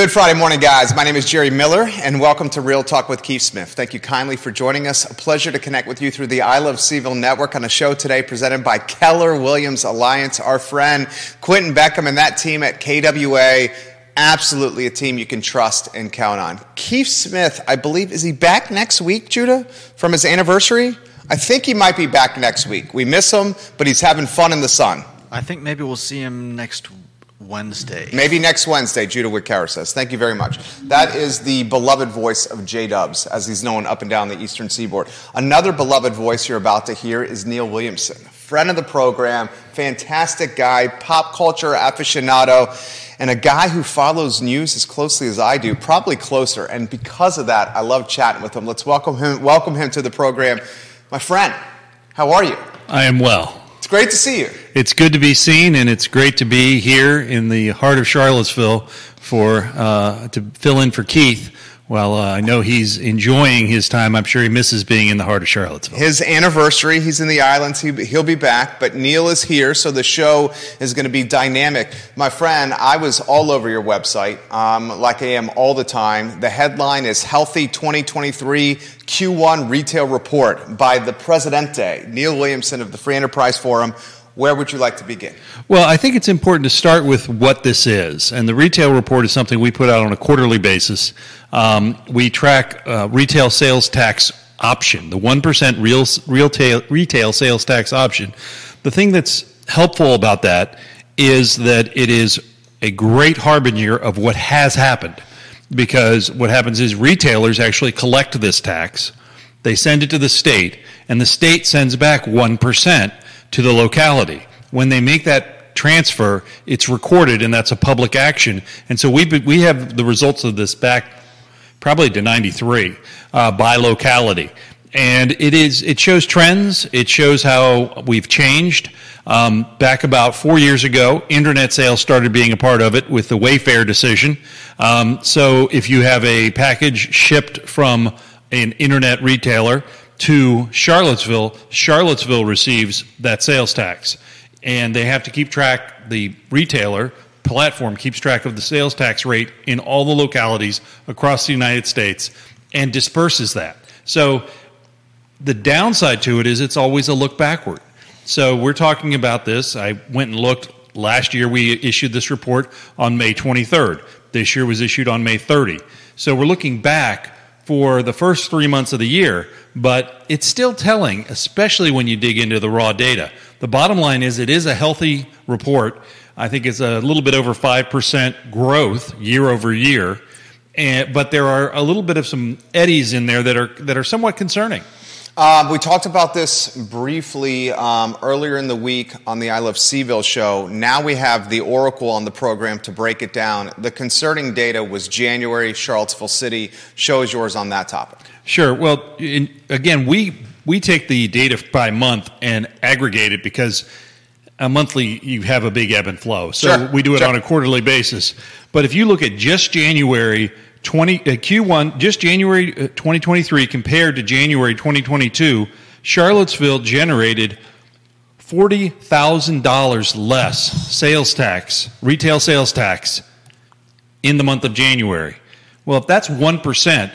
Good Friday morning, guys. My name is Jerry Miller, and welcome to Real Talk with Keith Smith. Thank you kindly for joining us. A pleasure to connect with you through the I Love CVille network on a show today presented by Keller Williams Alliance. Our friend Quentin Beckham and that team at KWA, absolutely a team you can trust and count on. Keith Smith, I believe, is he back next week, Judah, from his anniversary? I think he might be back next week. We miss him, but he's having fun in the sun. I think maybe we'll see him next Wednesday. Maybe next Wednesday, Judah Wickara says. Thank you very much. That is the beloved voice of J Dubs, as he's known up and down the eastern seaboard. Another beloved voice you're about to hear is Neil Williamson, friend of the program, fantastic guy, pop culture aficionado, and a guy who follows news as closely as I do, probably closer. And because of that, I love chatting with him. Let's welcome him, welcome him to the program. My friend, how are you? I am well It's great to see you. It's good to be seen, and it's great to be here in the heart of Charlottesville for uh, to fill in for Keith. Well, uh, I know he's enjoying his time. I'm sure he misses being in the heart of Charlottesville. His anniversary, he's in the islands. He, will be back, but Neil is here, so the show is going to be dynamic. My friend, I was all over your website, um, like I am all the time. The headline is Healthy 2023 Q1 Retail Report by the Presidente, Neil Williamson of the Free Enterprise Forum. Where would you like to begin? Well, I think it's important to start with what this is. And the retail report is something we put out on a quarterly basis. Um, we track uh, retail sales tax option, the 1% real, retail, retail sales tax option. The thing that's helpful about that is that it is a great harbinger of what has happened. Because what happens is retailers actually collect this tax, they send it to the state, and the state sends back 1% to the locality. When they make that transfer, it's recorded and that's a public action. And so we, we have the results of this back probably to 93 uh, by locality. And it is it shows trends. It shows how we've changed. Um, back about four years ago, internet sales started being a part of it with the Wayfair decision. Um, so if you have a package shipped from an internet retailer to Charlottesville, Charlottesville receives that sales tax. And they have to keep track, the retailer platform keeps track of the sales tax rate in all the localities across the United States and disperses that. So the downside to it is it's always a look backward. So we're talking about this. I went and looked. Last year we issued this report on May 23rd. This year was issued on May 30. So we're looking back for the first three months of the year, but it's still telling, especially when you dig into the raw data. The bottom line is it is a healthy report. I think it's a little bit over 5% growth year over year. And, but there are a little bit of some eddies in there that are, that are somewhat concerning. Um, we talked about this briefly um, earlier in the week on the I Love CVille show. Now we have the Oracle on the program to break it down. The concerning data was January, Charlottesville City. Show is yours on that topic. Sure. Well, in, again, we we take the data by month and aggregate it because a monthly you have a big ebb and flow. So sure. we do it sure. on a quarterly basis. But if you look at just January 20 uh, Q1 just January uh, 2023 compared to January 2022, Charlottesville generated $40,000 less sales tax, retail sales tax in the month of January. Well, if that's 1%,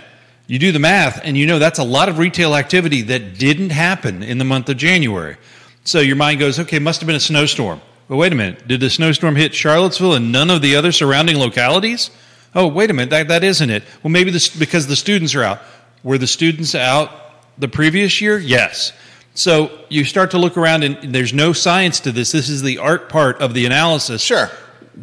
you do the math and you know that's a lot of retail activity that didn't happen in the month of January. So your mind goes, okay, must have been a snowstorm. But wait a minute, did the snowstorm hit Charlottesville and none of the other surrounding localities? Oh, wait a minute, that, that isn't it. Well, maybe this, because the students are out. Were the students out the previous year? Yes. So you start to look around, and there's no science to this. This is the art part of the analysis. Sure.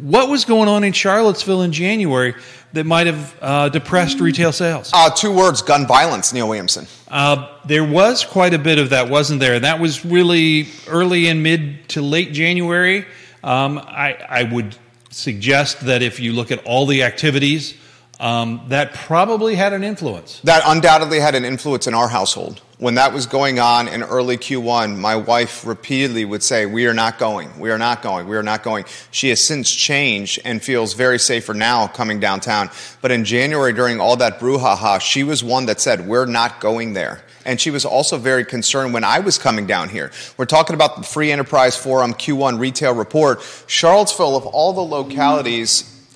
What was going on in Charlottesville in January that might have uh, depressed retail sales? Uh, two words gun violence, Neil Williamson. Uh, there was quite a bit of that, wasn't there? That was really early and mid to late January. Um, I, I would suggest that if you look at all the activities, um, that probably had an influence. That undoubtedly had an influence in our household. When that was going on in early Q1, my wife repeatedly would say, We are not going, we are not going, we are not going. She has since changed and feels very safer now coming downtown. But in January, during all that brouhaha, she was one that said, We're not going there. And she was also very concerned when I was coming down here. We're talking about the Free Enterprise Forum Q1 retail report. Charlottesville, of all the localities,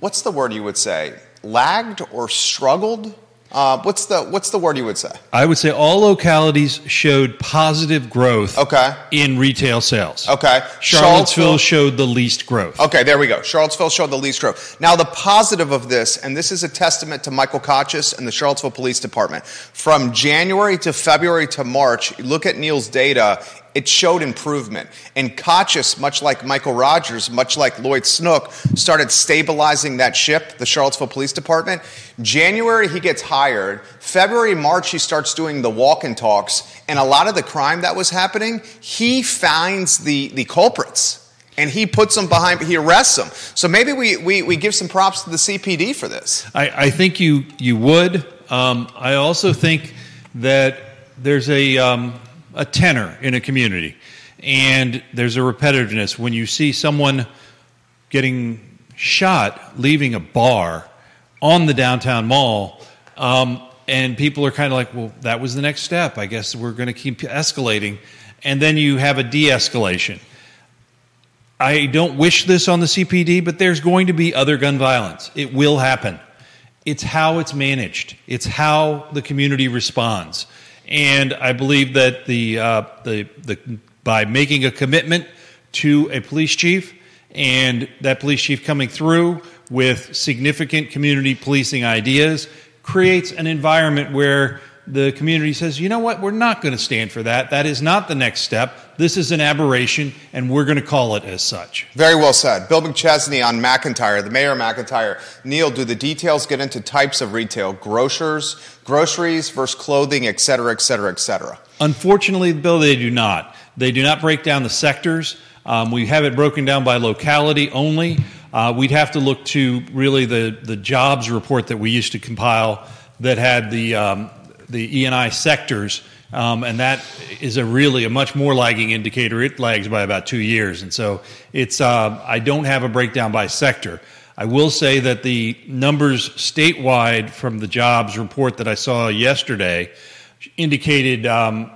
what's the word you would say? Lagged or struggled? Uh, what's the what's the word you would say? I would say all localities showed positive growth Okay. in retail sales. Okay. Charlottesville showed the least growth. Okay, there we go. Charlottesville showed the least growth. Now, the positive of this, and this is a testament to Michael Kochis and the Charlottesville Police Department. From January to February to March, look at Neil's data, it showed improvement. And Kochis, much like Michael Rogers, much like Lloyd Snook, started stabilizing that ship, the Charlottesville Police Department. January, he gets hired. February, March, he starts doing the walk and talks. And a lot of the crime that was happening, he finds the, the culprits and he puts them behind, he arrests them. So maybe we, we, we give some props to the CPD for this. I, I think you you would. Um, I also think that there's a um, a tenor in a community, and there's a repetitiveness when you see someone getting shot leaving a bar on the downtown mall. Um, and people are kind of like, well, that was the next step. I guess we're going to keep escalating. And then you have a de escalation. I don't wish this on the CPD, but there's going to be other gun violence. It will happen. It's how it's managed. It's how the community responds. And I believe that the, uh, the, the, by making a commitment to a police chief and that police chief coming through with significant community policing ideas creates an environment where the community says, you know what, we're not going to stand for that. That is not the next step. This is an aberration, and we're going to call it as such. Very well said. Bill McChesney on McIntire, the mayor of McIntire. Neil, do the details get into types of retail? Grocers, groceries versus clothing, et cetera, et cetera, et cetera? Unfortunately, Bill, they do not. They do not break down the sectors. Um, we have it broken down by locality only. Uh, we'd have to look to really the, the jobs report that we used to compile that had the, um, the E&I sectors, um, and that is a really a much more lagging indicator. It lags by about two years, and so it's. Uh, I don't have a breakdown by sector. I will say that the numbers statewide from the jobs report that I saw yesterday indicated um,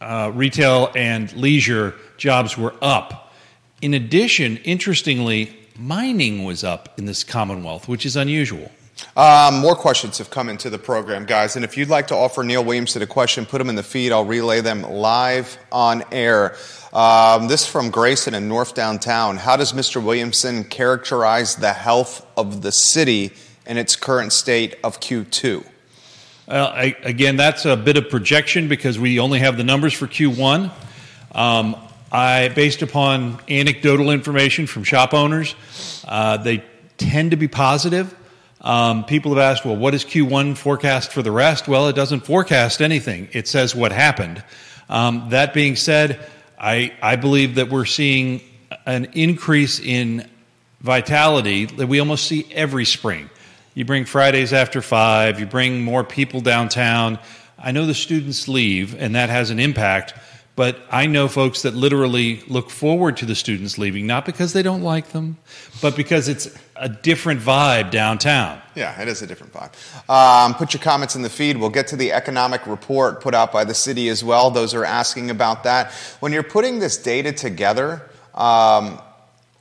uh, retail and leisure jobs were up. In addition, interestingly, mining was up in this Commonwealth, which is unusual. Um, more questions have come into the program, guys. And if you'd like to offer Neil Williamson a question, put them in the feed. I'll relay them live on air. Um, this is from Grayson in North Downtown. How does Mr. Williamson characterize the health of the city in its current state of Q2? Well, I, again, that's a bit of projection because we only have the numbers for Q1. Um, I, based upon anecdotal information from shop owners, uh, they tend to be positive. Um, people have asked, well, what is Q1 forecast for the rest? Well, it doesn't forecast anything. It says what happened. Um, that being said, I, I believe that we're seeing an increase in vitality that we almost see every spring. You bring Fridays after five, you bring more people downtown. I know the students leave, and that has an impact. But I know folks that literally look forward to the students leaving, not because they don't like them, but because it's a different vibe downtown. Yeah, it is a different vibe. Um, put your comments in the feed. We'll get to the economic report put out by the city as well. Those are asking about that. When you're putting this data together, um,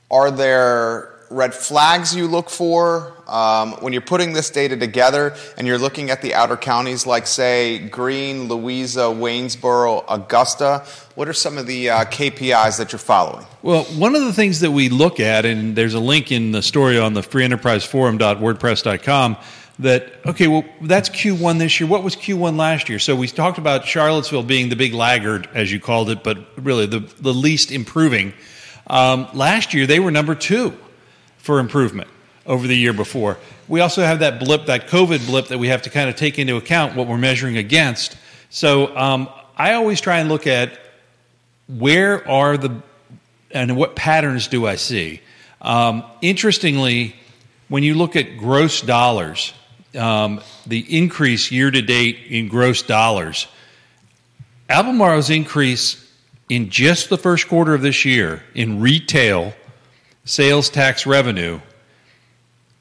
are there red flags you look for um, when you're putting this data together and you're looking at the outer counties like, say, Greene Louisa, Waynesboro, Augusta? What are some of the uh, KPIs that you're following? Well, one of the things that we look at, and there's a link in the story on the freeenterpriseforum.wordpress.com that okay well that's q1 this year what was q1 last year so we talked about charlottesville being the big laggard as you called it but really the, the least improving um, last year they were number two for improvement over the year before. We also have that blip, that COVID blip that we have to kind of take into account what we're measuring against. So um, I always try and look at where are the and what patterns do I see. Um, interestingly, when you look at gross dollars, um, the increase year to date in gross dollars, Albemarle's increase in just the first quarter of this year in retail sales tax revenue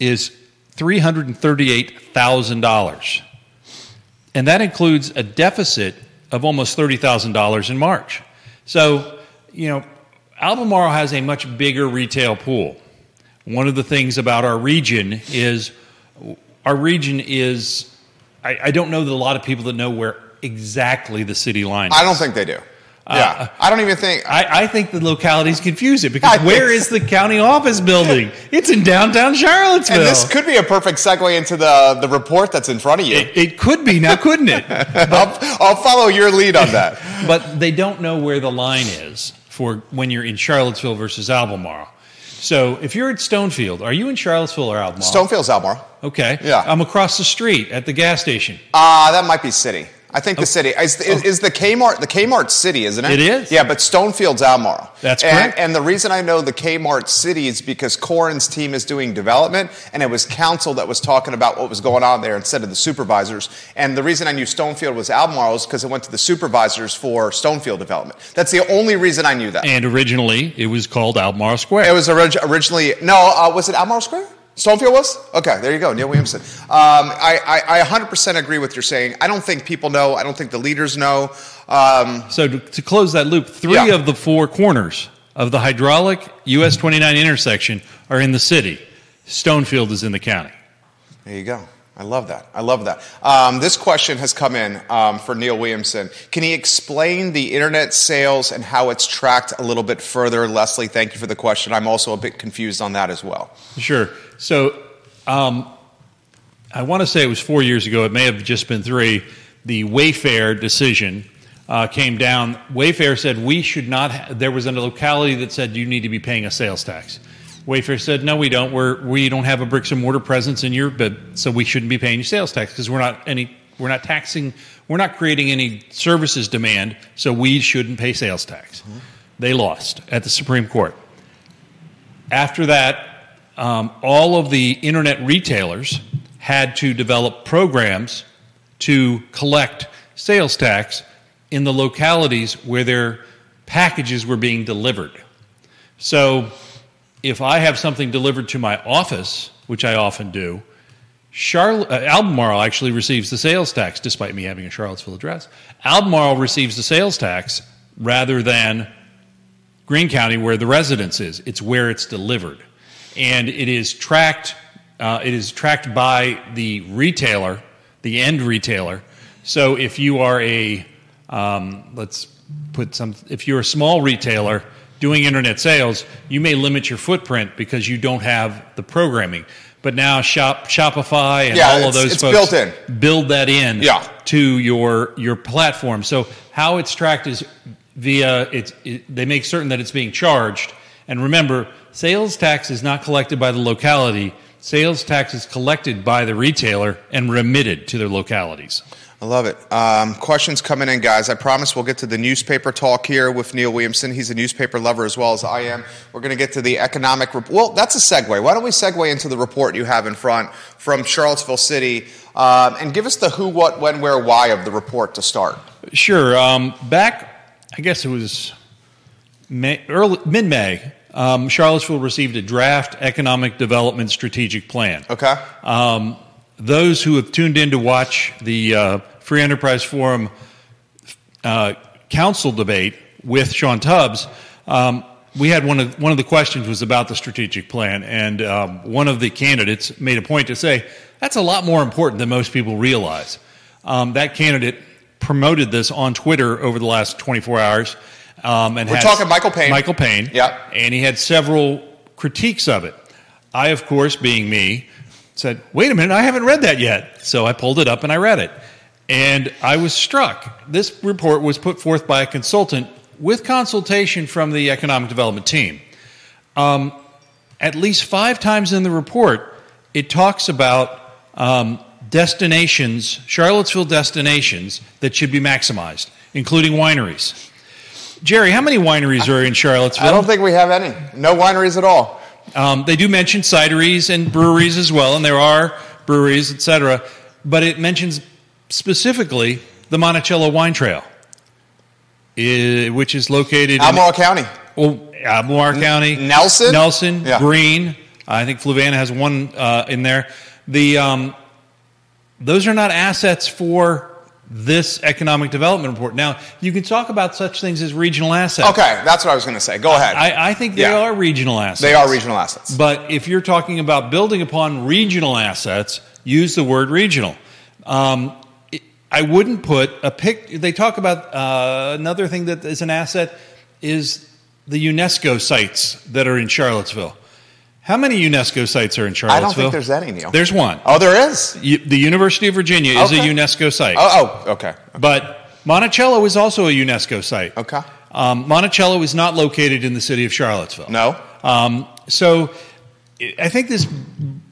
is $338,000. and that includes a deficit of almost $30,000 in March. So, you know, Albemarle has a much bigger retail pool. One of the things about our region is our region is, I, I don't know that a lot of people that know where exactly the city line is. I don't think they do. Yeah, I don't even think. I, I think the localities confuse it because I where is the county office building? It's in downtown Charlottesville. and this could be a perfect segue into the, the report that's in front of you. it, it could be now, couldn't it? I'll, I'll follow your lead on that. but they don't know where the line is for when you're in Charlottesville versus Albemarle. So if you're at Stonefield, are you in Charlottesville or Albemarle? Stonefield's Albemarle. Okay. Yeah. I'm across the street at the gas station. Ah, that might be city. I think the city is, is, is the Kmart the Kmart city, isn't it? It is. Yeah, but Stonefield's Albemarle. That's and, correct. And the reason I know the Kmart city is because Corin's team is doing development, and it was council that was talking about what was going on there instead of the supervisors. And the reason I knew Stonefield was Albemarle is because it went to the supervisors for Stonefield development. That's the only reason I knew that. And originally it was called Albemarle Square. It was orig- originally no. Uh, was it Albemarle Square? Stonefield was okay. There you go, Neil Williamson. Um, I, I, I 100% agree with you're saying. I don't think people know. I don't think the leaders know. Um, so to, to close that loop, three Yeah. of the four corners of the hydraulic US 29 intersection are in the city. Stonefield is in the county. there you go. I love that. I love that. Um, this question has come in um, for Neil Williamson. Can he explain the internet sales and how it's tracked a little bit further? Leslie, thank you for the question. I'm also a bit confused on that as well. Sure. So um, I want to say it was four years ago. It may have just been three. The Wayfair decision uh, came down. Wayfair said we should not. Ha- there was a locality that said you need to be paying a sales tax. Wayfair said no, we don't. We're we don't have a bricks and mortar presence in your, but so we shouldn't be paying you sales tax because we're not any. We're not taxing. We're not creating any services demand, so we shouldn't pay sales tax. They lost at the Supreme Court. After that, um, all of the internet retailers had to develop programs to collect sales tax in the localities where their packages were being delivered. So, if I have something delivered to my office, which I often do, Charlotte, uh, Albemarle actually receives the sales tax, despite me having a Charlottesville address. Albemarle receives the sales tax rather than Greene County, where the residence is. It's where it's delivered, and it is tracked. Uh, it is tracked by the retailer, the end retailer. So if you are a, um, let's put some, if you're a small retailer doing internet sales, you may limit your footprint because you don't have the programming. But now Shop, Shopify and Yeah, all of those it's folks built in. build that in Yeah. to your your platform. So how it's tracked is via it's it, they make certain that it's being charged. And remember, sales tax is not collected by the locality. Sales tax is collected by the retailer and remitted to their localities. I love it. Um, questions coming in, guys. I promise we'll get to the newspaper talk here with Neil Williamson. He's a newspaper lover as well as I am. We're going to get to the economic. Rep- well, that's a segue. Why don't we segue into the report you have in front from Charlottesville City um, and give us the who, what, when, where, why of the report to start. Sure. Um, back, I guess it was May, early mid May. Um, Charlottesville received a draft economic development strategic plan. Okay. Um, those who have tuned in to watch the uh, Free Enterprise Forum uh, council debate with Sean Tubbs, um, we had one of one of the questions was about the strategic plan, and um, one of the candidates made a point to say that's a lot more important than most people realize. Um, that candidate promoted this on Twitter over the last 24 hours, um, and We're talking Michael Payne. Michael Payne, Yeah. and he had several critiques of it. I, of course, being me, said, wait a minute, I haven't read that yet. So I pulled it up and I read it. And I was struck. This report was put forth by a consultant with consultation from the economic development team. Um, at least five times in the report, it talks about um, destinations, Charlottesville destinations, that should be maximized, including wineries. Jerry, how many wineries are in Charlottesville? I don't think we have any. No wineries at all. Um, they do mention cideries and breweries as well, and there are breweries, etc. But it mentions specifically the Monticello Wine Trail, which is located Albemarle County. in well, Albemarle County, Nelson? Nelson, Yeah. Greene. I think Fluvanna has one uh, in there. The um, those are not assets for this economic development report. Now, you can talk about such things as regional assets. Okay, that's what I was going to say. Go ahead. I, I think they Yeah. are regional assets. they are regional assets. But if you're talking about building upon regional assets, use the word regional. Um, it- I wouldn't put a pic. They talk about uh, another thing that is an asset is the UNESCO sites that are in Charlottesville. How many UNESCO sites are in Charlottesville? I don't think there's any, Neil. There's one. oh, there is? U- the University of Virginia is a UNESCO site. Oh, oh, okay. But Monticello is also a UNESCO site. Okay. Um, Monticello is not located in the city of Charlottesville. No? Um, so I think this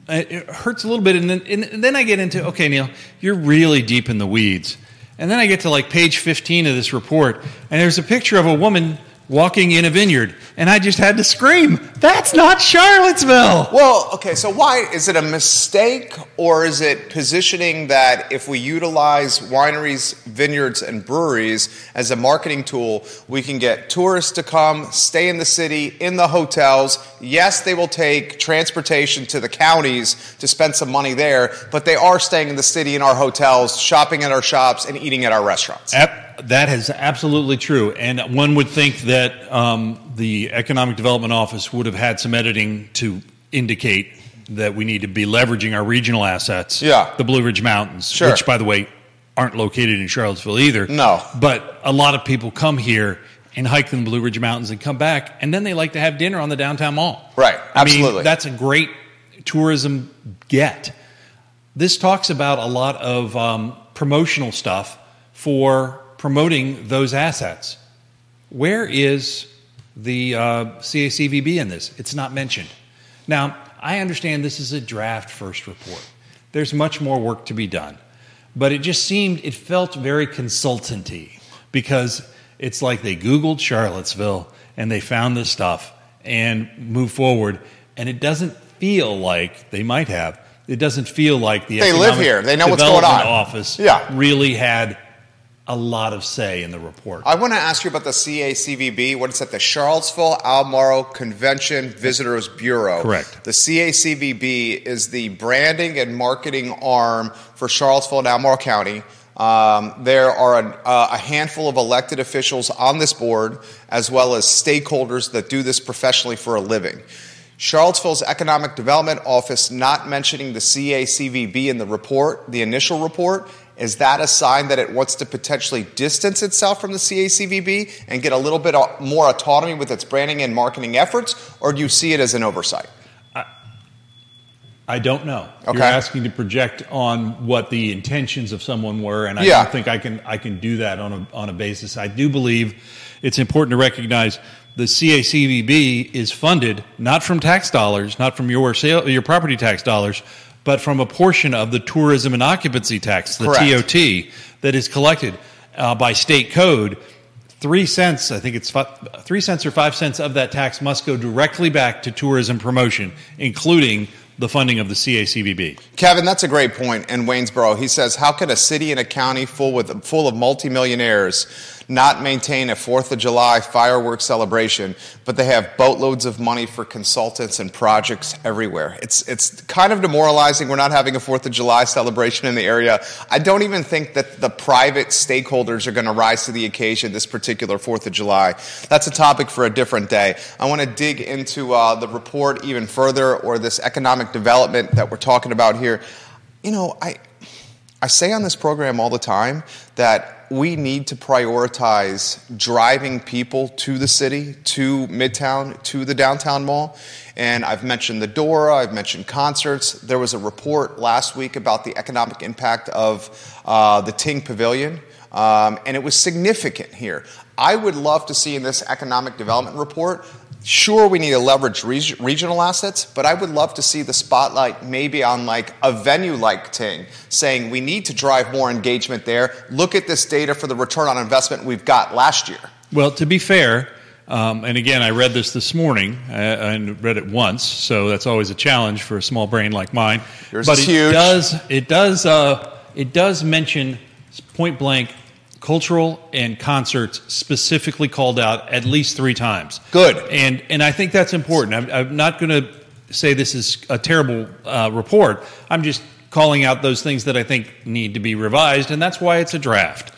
it hurts a little bit, and then, and then I get into okay, Neil, you're really deep in the weeds, and then I get to like page 15 of this report, and there's a picture of a woman walking in a vineyard, and I just had to scream, "That's not Charlottesville!" Well, okay, so why is it a mistake or is it positioning that if we utilize wineries, vineyards, and breweries as a marketing tool, we can get tourists to come, stay in the city, in the hotels? Yes, they will take transportation to the counties to spend some money there, but they are staying in the city in our hotels, shopping at our shops, and eating at our restaurants. Ap- that is absolutely true. And one would think that um, the Economic Development Office would have had some editing to indicate that we need to be leveraging our regional assets. Yeah. The Blue Ridge Mountains, Sure. which, by the way, aren't located in Charlottesville either. No. But a lot of people come here and hike in the Blue Ridge Mountains and come back, and then they like to have dinner on the downtown mall. Right, I mean, absolutely. that's a great tourism get. This talks about a lot of um, promotional stuff for promoting those assets. Where is the uh, CACVB in this? It's not mentioned. Now, I understand this is a draft first report. There's much more work to be done. But it just seemed, it felt very consultanty because it's like they Googled Charlottesville and they found this stuff and moved forward. And it doesn't feel like they might have. It doesn't feel like the They live here. They know what's going on. Office Yeah. really had a lot of say in the report. I want to ask you about the CACVB. What is that? The Charlottesville Albemarle Convention Visitors Bureau. Correct. The CACVB is the branding and marketing arm for Charlottesville and Albemarle County. Um, there are an, uh, a handful of elected officials on this board, as well as stakeholders that do this professionally for a living. Charlottesville's Economic Development Office not mentioning the CACVB in the report, the initial report, is that a sign that it wants to potentially distance itself from the CACVB and get a little bit more autonomy with its branding and marketing efforts, or do you see it as an oversight? I don't know. Okay. You're asking to project on what the intentions of someone were, and I Yeah. don't think I can I can do that on a on a basis. I do believe it's important to recognize the CACVB is funded not from tax dollars, not from your sale your property tax dollars, but from a portion of the tourism and occupancy tax, the Correct. TOT, that is collected uh, by state code. Three cents, I think it's fi- three cents or five cents of that tax must go directly back to tourism promotion, including the funding of the CACVB. Kevin, that's a great point in Waynesboro. He says, How could a city and a county full, with, full of multimillionaires not maintain a Fourth of July fireworks celebration, but they have boatloads of money for consultants and projects everywhere? It's, it's kind of demoralizing. We're not having a Fourth of July celebration in the area. I don't even think that the private stakeholders are going to rise to the occasion this particular Fourth of July. That's a topic for a different day. I want to dig into uh, the report even further or this economic development that we're talking about here. You know, I. I say on this program all the time that we need to prioritize driving people to the city, to Midtown, to the downtown mall. And I've mentioned the Dora, I've mentioned concerts. There was a report last week about the economic impact of uh, the Ting Pavilion, um, and it was significant here. I would love to see in this economic development report Sure, we need to leverage reg- regional assets, but I would love to see the spotlight maybe on like a venue like Ting, saying we need to drive more engagement there. Look at this data for the return on investment we've got last year. Well, to be fair, um, and again, I read this this morning uh, and read it once, so that's always a challenge for a small brain like mine. Yours but is it huge. does it does uh, it does mention point blank cultural and concerts specifically called out at least three times. Good. and and I think that's important. I'm, I'm not going to say this is a terrible uh, report. I'm just calling out those things that I think need to be revised, and that's why it's a draft.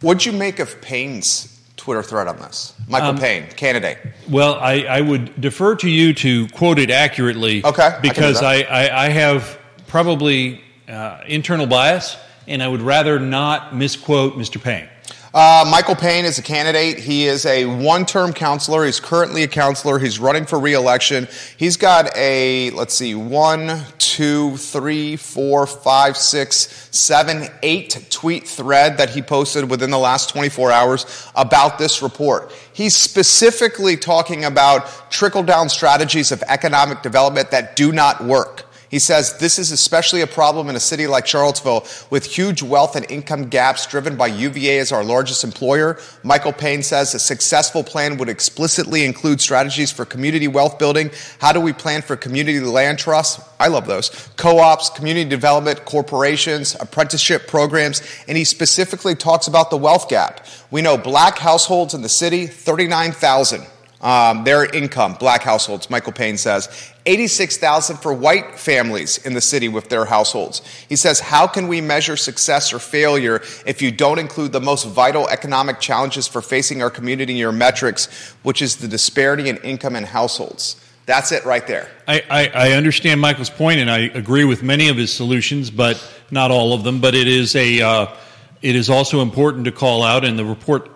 What'd you make of Payne's Twitter thread on this? Michael Um, Payne, candidate. Well, I, I would defer to you to quote it accurately. Okay, I can do Because I. I, I have probably uh, internal bias, and I would rather not misquote Mr. Payne. Uh, Michael Payne is a candidate. He is a one term counselor. He's currently a counselor. He's running for reelection. He's got a, let's see, one, two, three, four, five, six, seven, eight tweet thread that he posted within the last 24 hours about this report. He's specifically talking about trickle down strategies of economic development that do not work. He says this is especially a problem in a city like Charlottesville with huge wealth and income gaps driven by UVA as our largest employer. Michael Payne says a successful plan would explicitly include strategies for community wealth building. How do we plan for community land trusts? I love those. Co ops, community development, corporations, apprenticeship programs, and he specifically talks about the wealth gap. We know black households in the city, 39,000 um, their income, black households, Michael Payne says. 86,000 for white families in the city with their households. He says, how can we measure success or failure if you don't include the most vital economic challenges for facing our community in your metrics, which is the disparity in income and households? That's it right there. I, I, I understand Michael's point, and I agree with many of his solutions, but not all of them. But it is a uh, it is also important to call out, and the report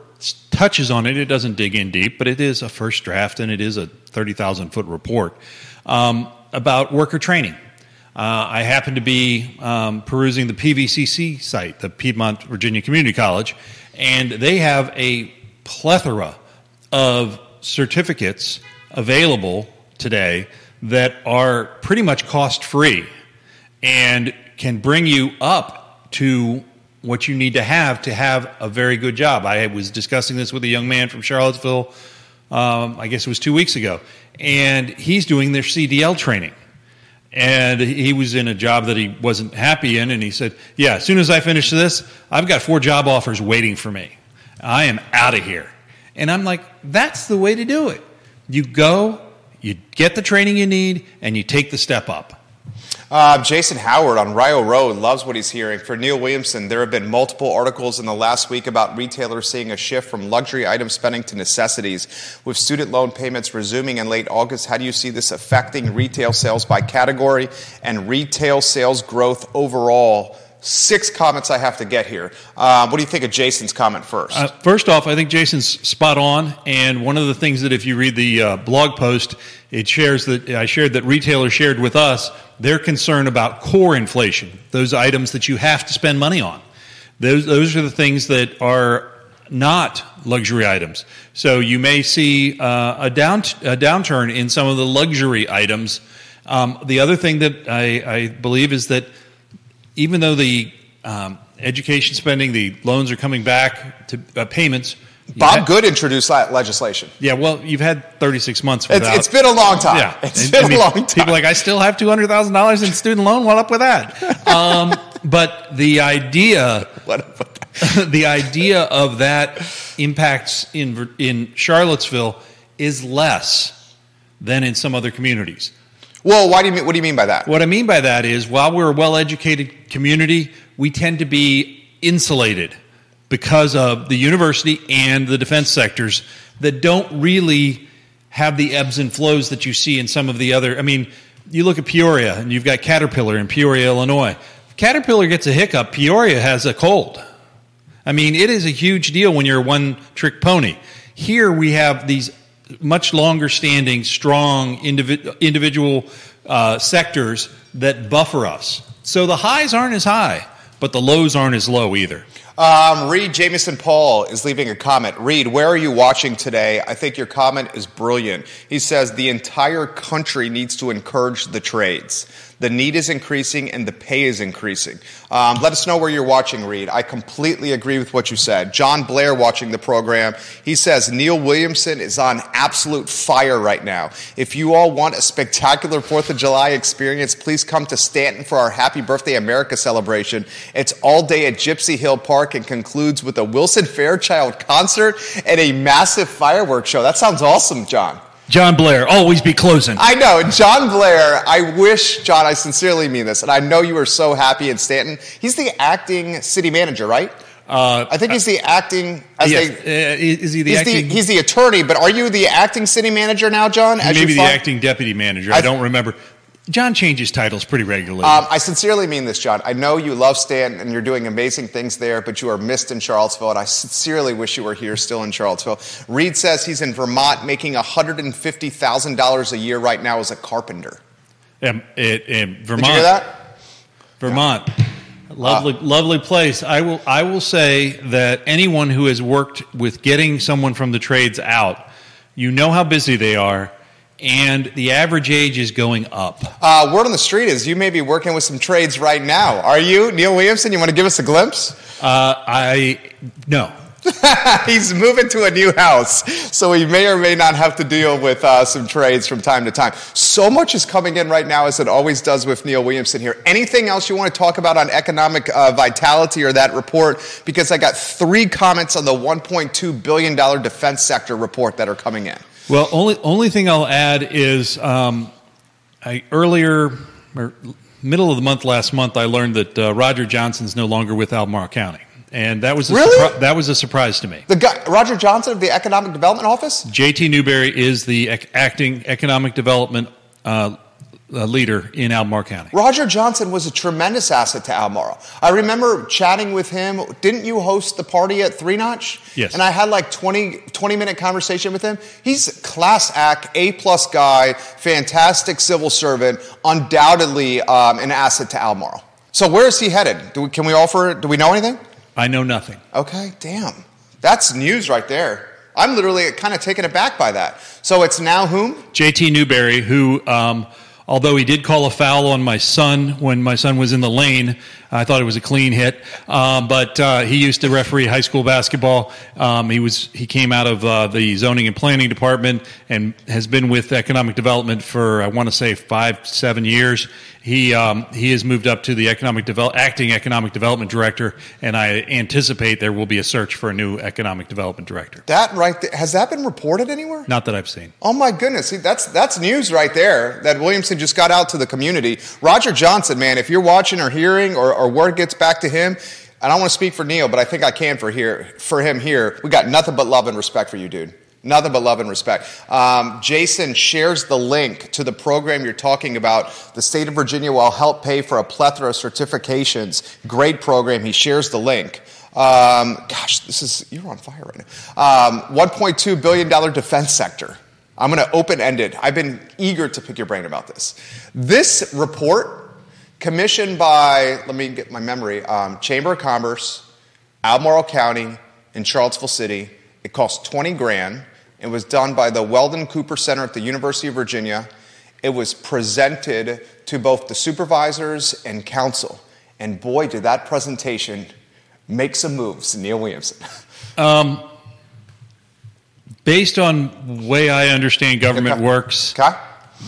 touches on it. It doesn't dig in deep, but it is a first draft, and it is a thirty thousand foot report um, about worker training. Uh, I happen to be um, perusing the PVCC site, the Piedmont Virginia Community College, and they have a plethora of certificates available today that are pretty much cost free and can bring you up to what you need to have to have a very good job. I was discussing this with a young man from Charlottesville, um, I guess it was two weeks ago, and he's doing their CDL training. And he was in a job that he wasn't happy in, and he said, Yeah, as soon as I finish this, I've got four job offers waiting for me. I am out of here. And I'm like, That's the way to do it. You go, you get the training you need, and you take the step up. Uh, Jason Howard on Rio Road loves what he's hearing. For Neil Williamson, there have been multiple articles in the last week about retailers seeing a shift from luxury item spending to necessities. With student loan payments resuming in late August, how do you see this affecting retail sales by category and retail sales growth overall? Six comments I have to get here. Uh, what do you think of Jason's comment first? Uh, first off, I think Jason's spot on, and one of the things that if you read the uh, blog post, it shares that I shared that retailers shared with us their concern about core inflation, those items that you have to spend money on. Those those are the things that are not luxury items. So you may see uh, a down a downturn in some of the luxury items. Um, the other thing that I, I believe is that even though the um, education spending, the loans are coming back to uh, payments. Bob ha- Good introduced le- legislation. Yeah, well, you've had 36 months It's, it's been a long time. yeah, It's And, been I mean, a long time. People are like I still have $200,000 in student loan. What up with that? Um, but the idea, What- what- the idea of that impacts in in Charlottesville is less than in some other communities. well, why do you mean, what do you mean by that? What I mean by that is, while we're a well educated community, we tend to be insulated because of the university and the defense sectors that don't really have the ebbs and flows that you see in some of the other. I mean, you look at Peoria and you've got Caterpillar in Peoria, Illinois. If Caterpillar gets a hiccup, Peoria has a cold. I mean, it is a huge deal when you're a one trick pony. Here we have these much longer standing, strong individ- individual uh, sectors that buffer us. So the highs aren't as high, but the lows aren't as low either. Um, Reed Jameson Paul is leaving a comment. Reed, where are you watching today? I think your comment is brilliant. He says the entire country needs to encourage the trades. The need is increasing and the pay is increasing. Um, let us know where you're watching, Reed. I completely agree with what you said. John Blair watching the program. He says Neil Williamson is on absolute fire right now. If you all want a spectacular 4th of July experience, please come to Staunton for our Happy Birthday America celebration. It's all day at Gypsy Hill Park and concludes with a Wilson Fairchild concert and a massive fireworks show. That sounds awesome, John. John Blair, always be closing. I know. John Blair, I wish, John, I sincerely mean this, and I know you are so happy in Staunton. He's the acting city manager, right? Uh, I think he's the acting. As yes. they, Uh, is he the he's, acting? the, he's the attorney, but are you the acting city manager now, John? As maybe the acting deputy manager. I, I- don't remember. John changes titles pretty regularly. Um, I sincerely mean this, John. I know you love Staunton and you're doing amazing things there, but you are missed in Charlottesville, and I sincerely wish you were here still in Charlottesville. Reed says he's in Vermont making $150,000 a year right now as a carpenter. Um, it, in Vermont. Did you hear that? Vermont. Lovely, lovely place. I will, I will say that anyone who has worked with getting someone from the trades out, you know how busy they are, and the average age is going up. Uh, word on the street is you may be working with some trades right now. Are you? Neil Williamson, you want to give us a glimpse? Uh, I no. He's moving to a new house, so he may or may not have to deal with uh, some trades from time to time. So much is coming in right now, as it always does with Neil Williamson here. Anything else you want to talk about on economic uh, vitality or that report? Because I got three comments on the $1.2 billion defense sector report that are coming in. Well, only only thing I'll add is um, I earlier or middle of the month last month I learned that uh, Roger Johnson's no longer with Albemarle County, and that was a Really? surpri- that was a surprise to me. The guy, Roger Johnson of the Economic Development Office? JT Newberry is the ec- acting economic development uh, uh, leader in Albemarle County. Roger Johnson was a tremendous asset to Albemarle. I remember chatting with him. Didn't you host the party at Three Notch? Yes. And I had like 20, 20 minute conversation with him. He's class act, A plus guy, fantastic civil servant, undoubtedly um, an asset to Albemarle. So where is he headed? Do we, can we offer? Do we know anything? I know nothing. Okay, damn, that's news right there. I'm literally kind of taken aback by that. So it's now whom? JT Newberry, who, um, although he did call a foul on my son when my son was in the lane, I thought it was a clean hit. Um, but uh, he used to referee high school basketball. Um, he was he came out of uh, the zoning and planning department and has been with economic development for I want to say five seven years. He um, he has moved up to the economic develop acting economic development director, and I anticipate there will be a search for a new economic development director. That right there. Has that been reported anywhere? Not that I've seen. Oh my goodness, See, that's that's news right there that Williamson just got out to the community. Roger Johnson, man, if you're watching or hearing or, or word gets back to him, and I don't want to speak for Neil, but I think I can for here for him here. We got nothing but love and respect for you, dude. Nothing but love and respect. Um, Jason shares the link to the program you're talking about. The state of Virginia will help pay for a plethora of certifications. Great program. He shares the link. Um, gosh, this is you're on fire right now. Um, 1.2 billion dollar defense sector. I'm going to open ended. I've been eager to pick your brain about this. This report, commissioned by let me get my memory, um, Chamber of Commerce, Albemarle County, and Charlottesville City. It costs 20 grand. It was done by the Weldon Cooper Center at the University of Virginia. It was presented to both the supervisors and council. And boy, did that presentation make some moves, Neil Williamson. Based on the way I understand government Okay. works, Okay?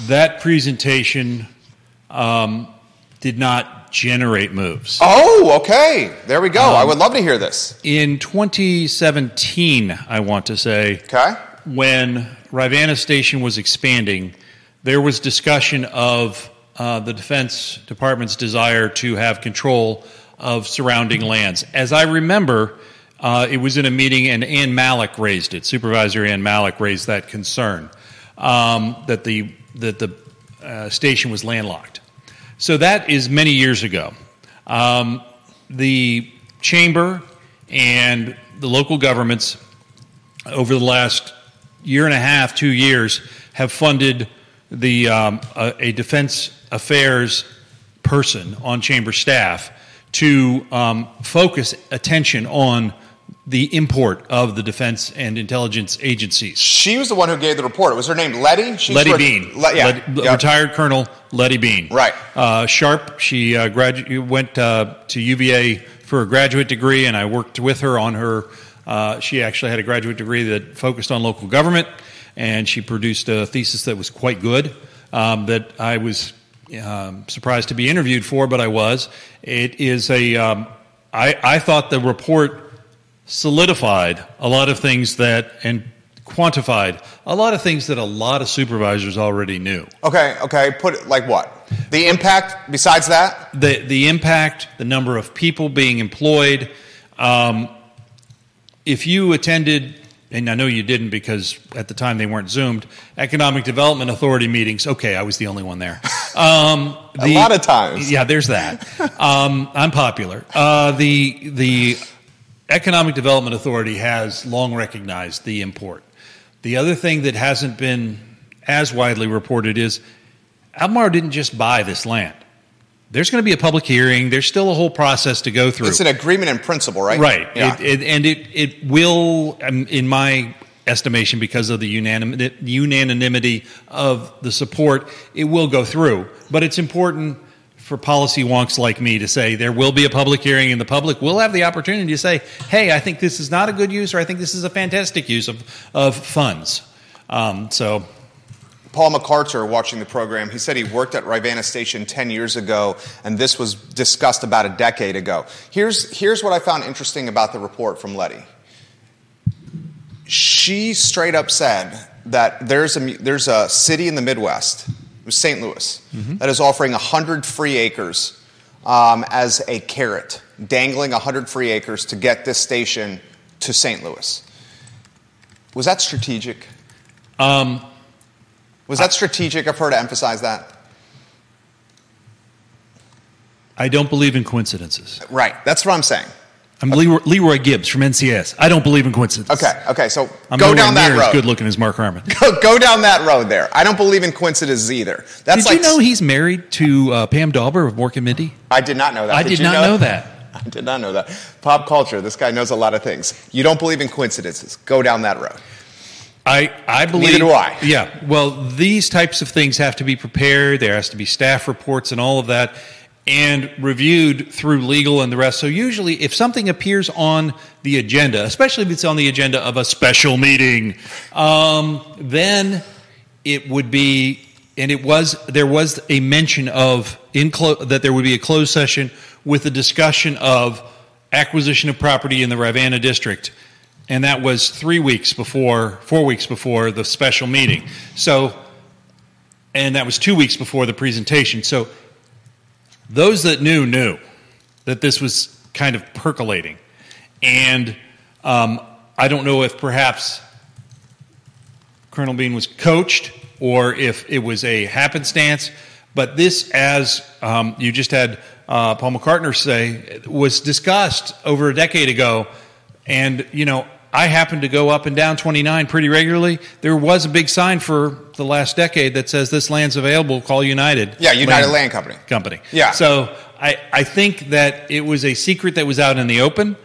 that presentation um, did not generate moves. Oh, okay. There we go. I would love to hear this. In 2017, I want to say, Okay? When Rivanna Station was expanding, there was discussion of uh, the Defense Department's desire to have control of surrounding lands. As I remember, uh, it was in a meeting, and Ann Mallek raised it. Supervisor Ann Mallek raised that concern um, that the that the uh, station was landlocked. So that is many years ago. Um, the chamber and the local governments over the last year and a half, two years, have funded the um, a, a defense affairs person on chamber staff to um, focus attention on the import of the defense and intelligence agencies. She was the one who gave the report. Was her name Letty? She's Letty Bean, Le- yeah. Yeah. retired Colonel Letty Bean. Right. Uh, Sharp. She uh, gradu- went uh, to UVA for a graduate degree, and I worked with her on her. Uh, she actually had a graduate degree that focused on local government, and she produced a thesis that was quite good. Um, that I was um, surprised to be interviewed for, but I was. It is a. Um, I, I thought the report solidified a lot of things that and quantified a lot of things that a lot of supervisors already knew. Okay, okay. Put it like what? The impact besides that? The, the impact, the number of people being employed. Um, if you attended, and I know you didn't because at the time they weren't Zoomed, Economic Development Authority meetings, okay, I was the only one there. Um, a lot of times. Yeah, there's that. Um, I'm popular. Uh, the, the Economic Development Authority has long recognized the import. The other thing that hasn't been as widely reported is Albemarle didn't just buy this land. There's going to be a public hearing. There's still a whole process to go through. It's an agreement in principle, right? Right. Yeah. It, it, and it, it will, um, in my estimation, because of the unanim- unanimity of the support, it will go through. But it's important for policy wonks like me to say there will be a public hearing and the public will have the opportunity to say, hey, I think this is not a good use or I think this is a fantastic use of, of funds. Um, so Paul McCarter, watching the program, he said he worked at Rivanna Station 10 years ago, and this was discussed about a decade ago. Here's, here's what I found interesting about the report from Letty. She straight up said that there's a, there's a city in the Midwest, it was St. Louis, mm-hmm. that is offering 100 free acres um, as a carrot, dangling 100 free acres to get this station to St. Louis. Was that strategic? Um, was that strategic of her to emphasize that? I don't believe in coincidences. Right. That's what I'm saying. I'm Leroy, Leroy Gibbs from NCIS. I don't believe in coincidences. Okay. Okay. So I'm go down that road. As good looking as Mark Harmon. Go, go, down that road there. I don't believe in coincidences either. That's did like, you know he's married to uh, Pam Dawber of Mork and Mindy? I did not know that. I did, did not know, know that. I did not know that. Pop culture. This guy knows a lot of things. You don't believe in coincidences. Go down that road. I, I believe. Neither do I. Yeah. Well, these types of things have to be prepared. There has to be staff reports and all of that, and reviewed through legal and the rest. So usually, if something appears on the agenda, especially if it's on the agenda of a special meeting, um, then it would be. And it was there was a mention of in clo- that there would be a closed session with a discussion of acquisition of property in the Rivanna district and that was three weeks before, four weeks before the special meeting. So, and that was two weeks before the presentation. So, those that knew knew that this was kind of percolating, and um, I don't know if perhaps Colonel Bean was coached or if it was a happenstance. But this, as um, you just had uh, Paul McCartner say, was discussed over a decade ago. And, you know, I happen to go up and down 29 pretty regularly. There was a big sign for the last decade that says this land's available. Call United. Yeah, United Land, Land Company. Company. Yeah. So I, I think that it was a secret that was out in the open.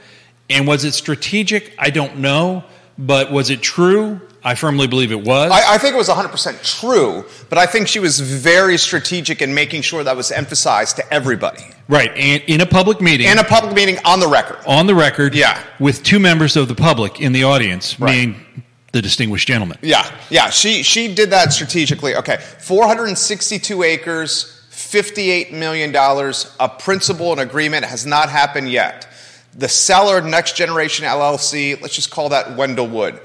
And was it strategic? I don't know. But was it true? I firmly believe it was. I, I, think it was 100% true, but I think she was very strategic in making sure that was emphasized to everybody. Right, and in a public meeting. In a public meeting on the record. On the record. Yeah. With two members of the public in the audience, right. meaning the distinguished gentleman. Yeah, yeah. She she did that strategically. Okay, 462 acres, 58 million dollars. A principal and agreement has not happened yet. The seller, Next Generation LLC, let's just call that Wendell Wood.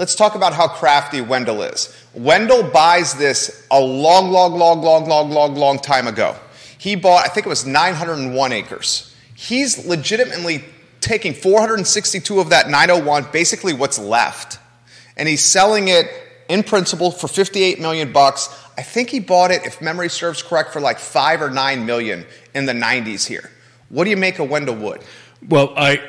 Let's talk about how crafty Wendell is. Wendell buys this a long, long, long, long, long, long, long time ago. He bought, I think it was 901 acres. He's legitimately taking 462 of that 901, basically what's left, and he's selling it in principle for 58 million bucks. I think he bought it, if memory serves correct, for like five or nine million in the 90s here. What do you make of Wendell Wood? Well, I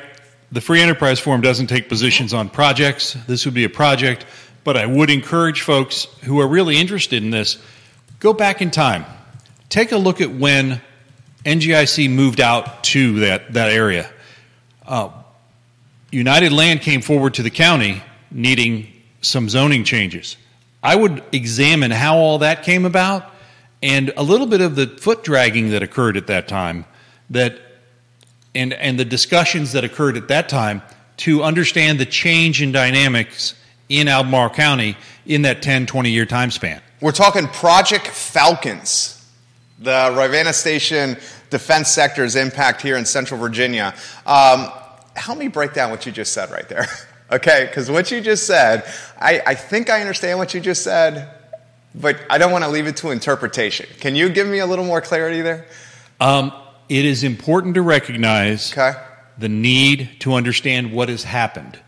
the Free Enterprise Forum doesn't take positions on projects. This would be a project, but I would encourage folks who are really interested in this go back in time. Take a look at when NGIC moved out to that, that area. Uh, United Land came forward to the county needing some zoning changes. I would examine how all that came about and a little bit of the foot dragging that occurred at that time that and, and the discussions that occurred at that time to understand the change in dynamics in Albemarle County in that 10, 20 year time span. We're talking Project Falcons, the Rivanna Station defense sector's impact here in Central Virginia. Um, help me break down what you just said right there. Okay, because what you just said, I, I think I understand what you just said, but I don't want to leave it to interpretation. Can you give me a little more clarity there? Um, it is important to recognize Okay. the need to understand what has happened.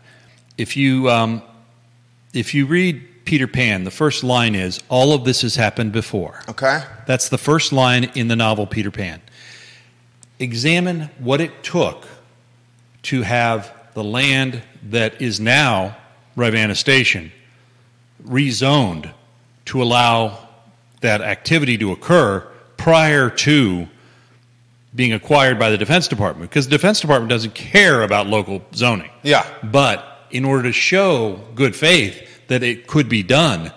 If you um, if you read Peter Pan, the first line is all of this has happened before. Okay. That's the first line in the novel Peter Pan. Examine what it took to have the land that is now Rivanna Station rezoned to allow that activity to occur prior to being acquired by the Defense Department because the Defense Department doesn't care about local zoning. Yeah. But in order to show good faith that it could be done,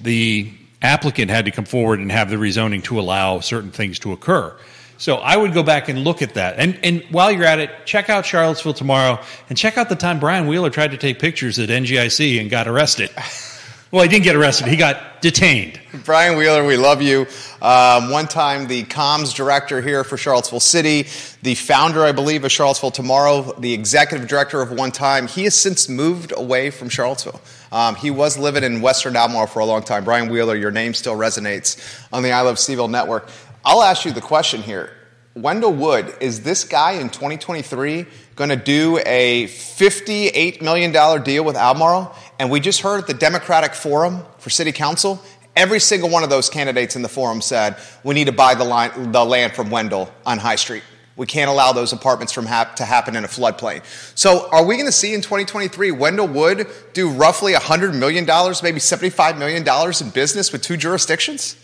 the applicant had to come forward and have the rezoning to allow certain things to occur. So I would go back and look at that. And, and while you're at it, check out Charlottesville tomorrow and check out the time Brian Wheeler tried to take pictures at NGIC and got arrested. Well, he didn't get arrested, he got detained. Brian Wheeler, we love you. Um, one time, the comms director here for Charlottesville City, the founder, I believe, of Charlottesville Tomorrow, the executive director of One Time. He has since moved away from Charlottesville. Um, he was living in Western Albemarle for a long time. Brian Wheeler, your name still resonates on the I Love CVille network. I'll ask you the question here. Wendell Wood, is this guy in 2023 going to do a $58 million deal with Albemarle? And we just heard at the Democratic Forum for City Council, every single one of those candidates in the forum said, we need to buy the, line, the land from Wendell on High Street. We can't allow those apartments from hap- to happen in a floodplain. So, are we going to see in 2023 Wendell Wood do roughly $100 million, maybe $75 million in business with two jurisdictions?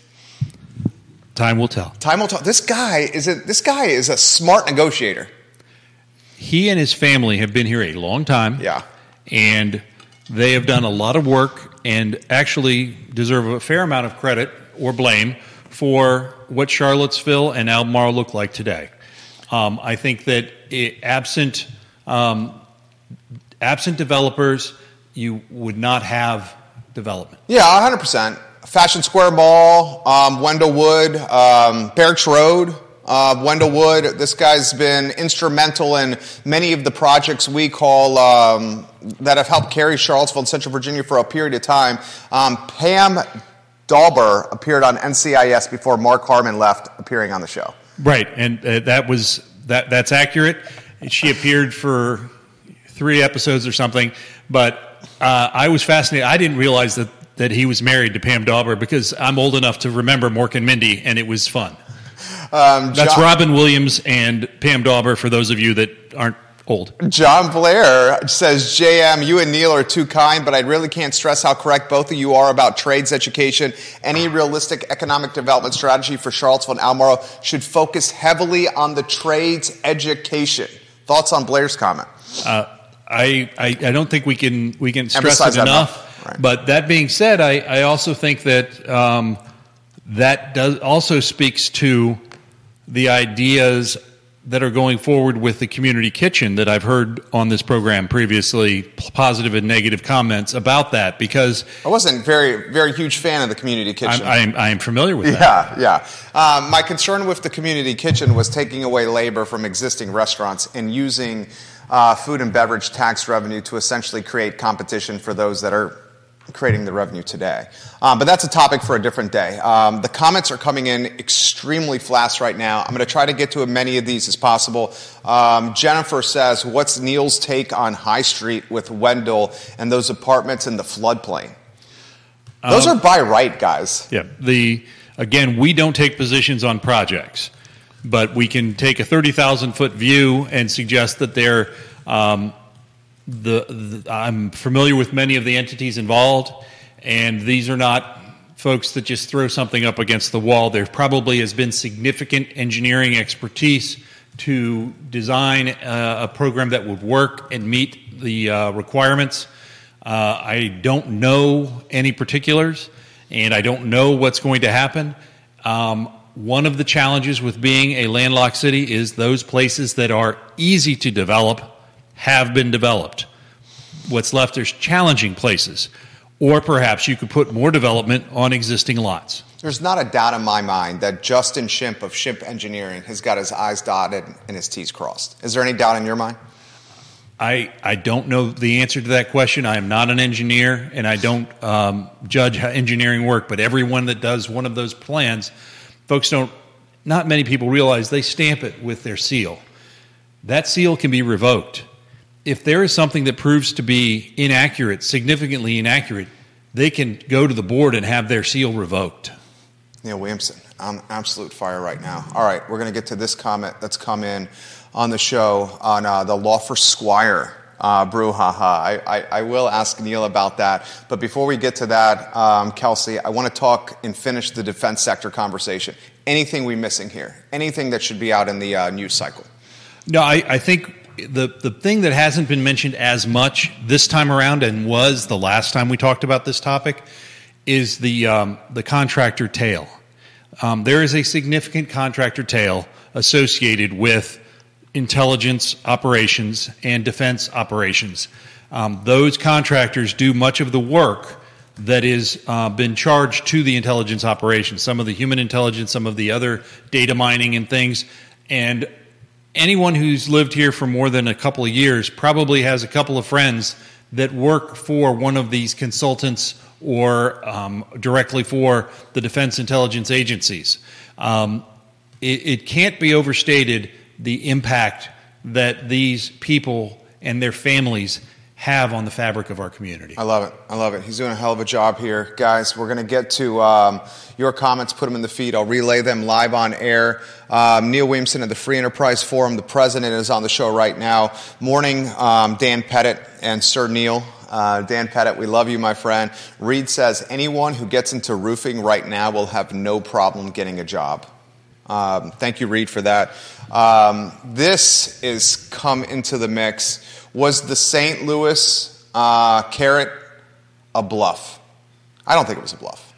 Time will tell. Time will tell. This guy is a, this guy is a smart negotiator. He and his family have been here a long time. Yeah. And they have done a lot of work and actually deserve a fair amount of credit or blame for what Charlottesville and Albemarle look like today. Um, I think that it, absent um, absent developers, you would not have development. Yeah, 100%. Fashion Square Mall, um, Wendell Wood, um, Barracks Road, uh, Wendell Wood. This guy's been instrumental in many of the projects we call um, that have helped carry Charlottesville and Central Virginia for a period of time. Um, Pam Dawber appeared on NCIS before Mark Harmon left, appearing on the show. Right, and uh, that was that. That's accurate. She appeared for three episodes or something, but uh, I was fascinated. I didn't realize that that he was married to Pam Dawber because I'm old enough to remember Mork and Mindy, and it was fun. Um, That's John- Robin Williams and Pam Dawber for those of you that aren't old. John Blair says, JM, you and Neil are too kind, but I really can't stress how correct both of you are about trades education. Any realistic economic development strategy for Charlottesville and Albemarle should focus heavily on the trades education. Thoughts on Blair's comment? Uh, I, I I don't think we can we can stress Emphasize it enough. enough. Right. But that being said, I, I also think that um, that does also speaks to the ideas that are going forward with the community kitchen that I've heard on this program previously, positive and negative comments about that because I wasn't very, very huge fan of the community kitchen. I'm, I'm, I'm familiar with that. Yeah, yeah. Um, my concern with the community kitchen was taking away labor from existing restaurants and using uh, food and beverage tax revenue to essentially create competition for those that are creating the revenue today. Um, but that's a topic for a different day. Um, the comments are coming in extremely fast right now. I'm going to try to get to as many of these as possible. Um, Jennifer says, What's Neil's take on High Street with Wendell and those apartments in the floodplain? Those Um, are by right, guys. Yeah. The again, we don't take positions on projects, but we can take a thirty thousand foot view and suggest that they're. Um, the, the I'm familiar with many of the entities involved, and these are not folks that just throw something up against the wall. There probably has been significant engineering expertise to design uh, a program that would work and meet the uh, requirements. Uh, I don't know any particulars, and I don't know what's going to happen. Um, one of the challenges with being a landlocked city is those places that are easy to develop have been developed. What's left are challenging places, or perhaps you could put more development on existing lots. There's not a doubt in my mind that Justin Shimp of Shimp Engineering has got his I's dotted and his T's crossed. Is there any doubt in your mind? I, I don't know the answer to that question. I am not an engineer and I don't um, judge how engineering work, but everyone that does one of those plans, folks don't, not many people realize they stamp it with their seal. That seal can be revoked. If there is something that proves to be inaccurate, significantly inaccurate, they can go to the board and have their seal revoked. Neil Williamson, I'm absolute fire right now. All right, we're going to get to this comment that's come in on the show on uh, the Laufer Squire uh, brouhaha. I, I, I, will ask Neil about that. But before we get to that, um, Kelsey, I want to talk and finish the defense sector conversation. Anything we missing here? Anything that should be out in the uh, news cycle? No, I, I think the, the thing that hasn't been mentioned as much this time around and was the last time we talked about this topic is the, um, the contractor tail. Um, there is a significant contractor tail associated with intelligence operations and defense operations. Um, those contractors do much of the work that has uh, been charged to the intelligence operations, some of the human intelligence, some of the other data mining and things. And anyone who's lived here for more than a couple of years probably has a couple of friends that work for one of these consultants or um, directly for the defense intelligence agencies. Um, it, it can't be overstated the impact that these people and their families have on the fabric of our community. I love it. I love it. He's doing a hell of a job here. Guys, we're going to get to um, your comments, put them in the feed. I'll relay them live on air. Um, Neil Williamson of the Free Enterprise Forum, the president, is on the show right now. Morning, um, Dan Pettit and Sir Neil. Uh, Dan Pettit, we love you, my friend. Reed says anyone who gets into roofing right now will have no problem getting a job. Um, thank you, Reed, for that. Um, this is come into the mix. Was the St. Louis uh, carrot a bluff? I don't think it was a bluff.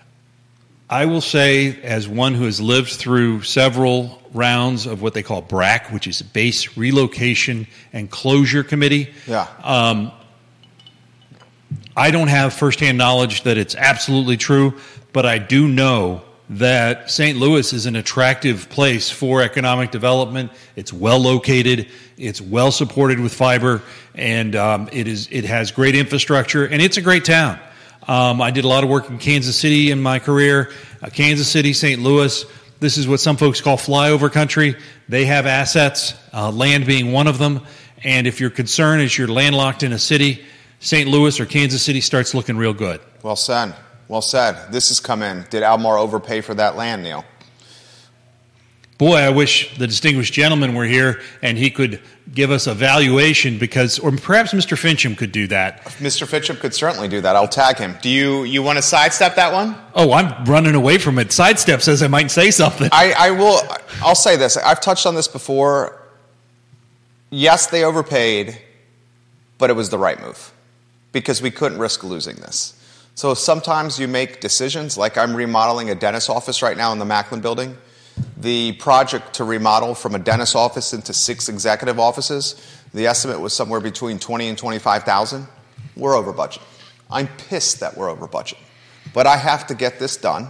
I will say, as one who has lived through several rounds of what they call BRAC, which is Base Relocation and Closure Committee. Yeah. Um, I don't have firsthand knowledge that it's absolutely true, but I do know that St. Louis is an attractive place for economic development. It's well located, it's well supported with fiber, and um, it is it has great infrastructure, and it's a great town. Um, I did a lot of work in Kansas City in my career. Uh, Kansas City, St. Louis. This is what some folks call flyover country. They have assets, uh, land being one of them. And if your concern is you're landlocked in a city, St. Louis or Kansas City starts looking real good. Well said. Well said. This has come in. Did Albemarle overpay for that land, Neil? Boy, I wish the distinguished gentleman were here and he could give us a valuation because, or perhaps Mr. Fincham could do that. Mr. Fincham could certainly do that. I'll tag him. Do you you want to sidestep that one? Oh, I'm running away from it. Sidestep says I might say something. I, I will. I'll say this. I've touched on this before. Yes, they overpaid, but it was the right move because we couldn't risk losing this. So sometimes you make decisions, like I'm remodeling a dentist office right now in the Macklin building. The project to remodel from a dentist office into six executive offices, the estimate was somewhere between 20 and 25,000. We're over budget. I'm pissed that we're over budget. But I have to get this done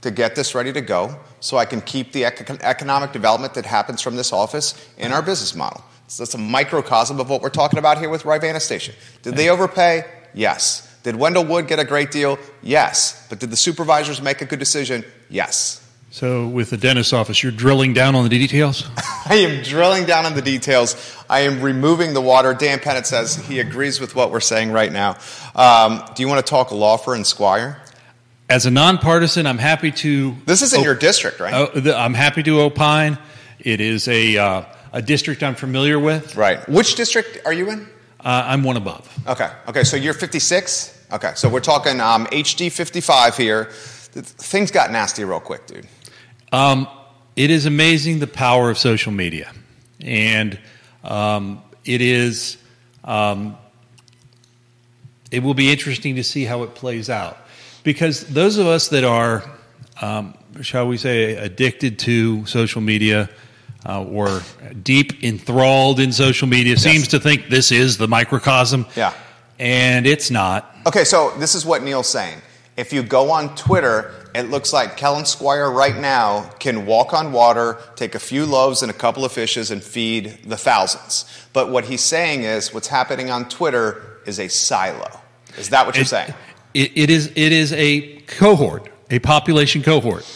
to get this ready to go so I can keep the economic development that happens from this office in our business model. So that's a microcosm of what we're talking about here with Rivanna Station. Did they overpay? Yes. Did Wendell Wood get a great deal? Yes. But did the supervisors make a good decision? Yes. So, with the dentist office, you're drilling down on the details? I am drilling down on the details. I am removing the water. Dan Pettit says he agrees with what we're saying right now. Um, do you want to talk Laufer and Squire? As a nonpartisan, I'm happy to. This is in op- your district, right? Uh, I'm happy to opine. It is a, uh, a district I'm familiar with. Right. Which district are you in? Uh, I'm one above. Okay. Okay. So you're 56? Okay, so we're talking um, HD 55 here. Things got nasty real quick, dude. Um, it is amazing the power of social media. And um, it is, um, it will be interesting to see how it plays out. Because those of us that are, um, shall we say, addicted to social media, uh, or deep enthralled in social media yes. seems to think this is the microcosm. Yeah and it's not. Okay, so this is what Neil's saying. If you go on Twitter it looks like Kellen Squire right now can walk on water, take a few loaves and a couple of fishes, and feed the thousands. But what he's saying is what's happening on Twitter is a silo. Is that what you're saying? It, it is it is a cohort, a population cohort.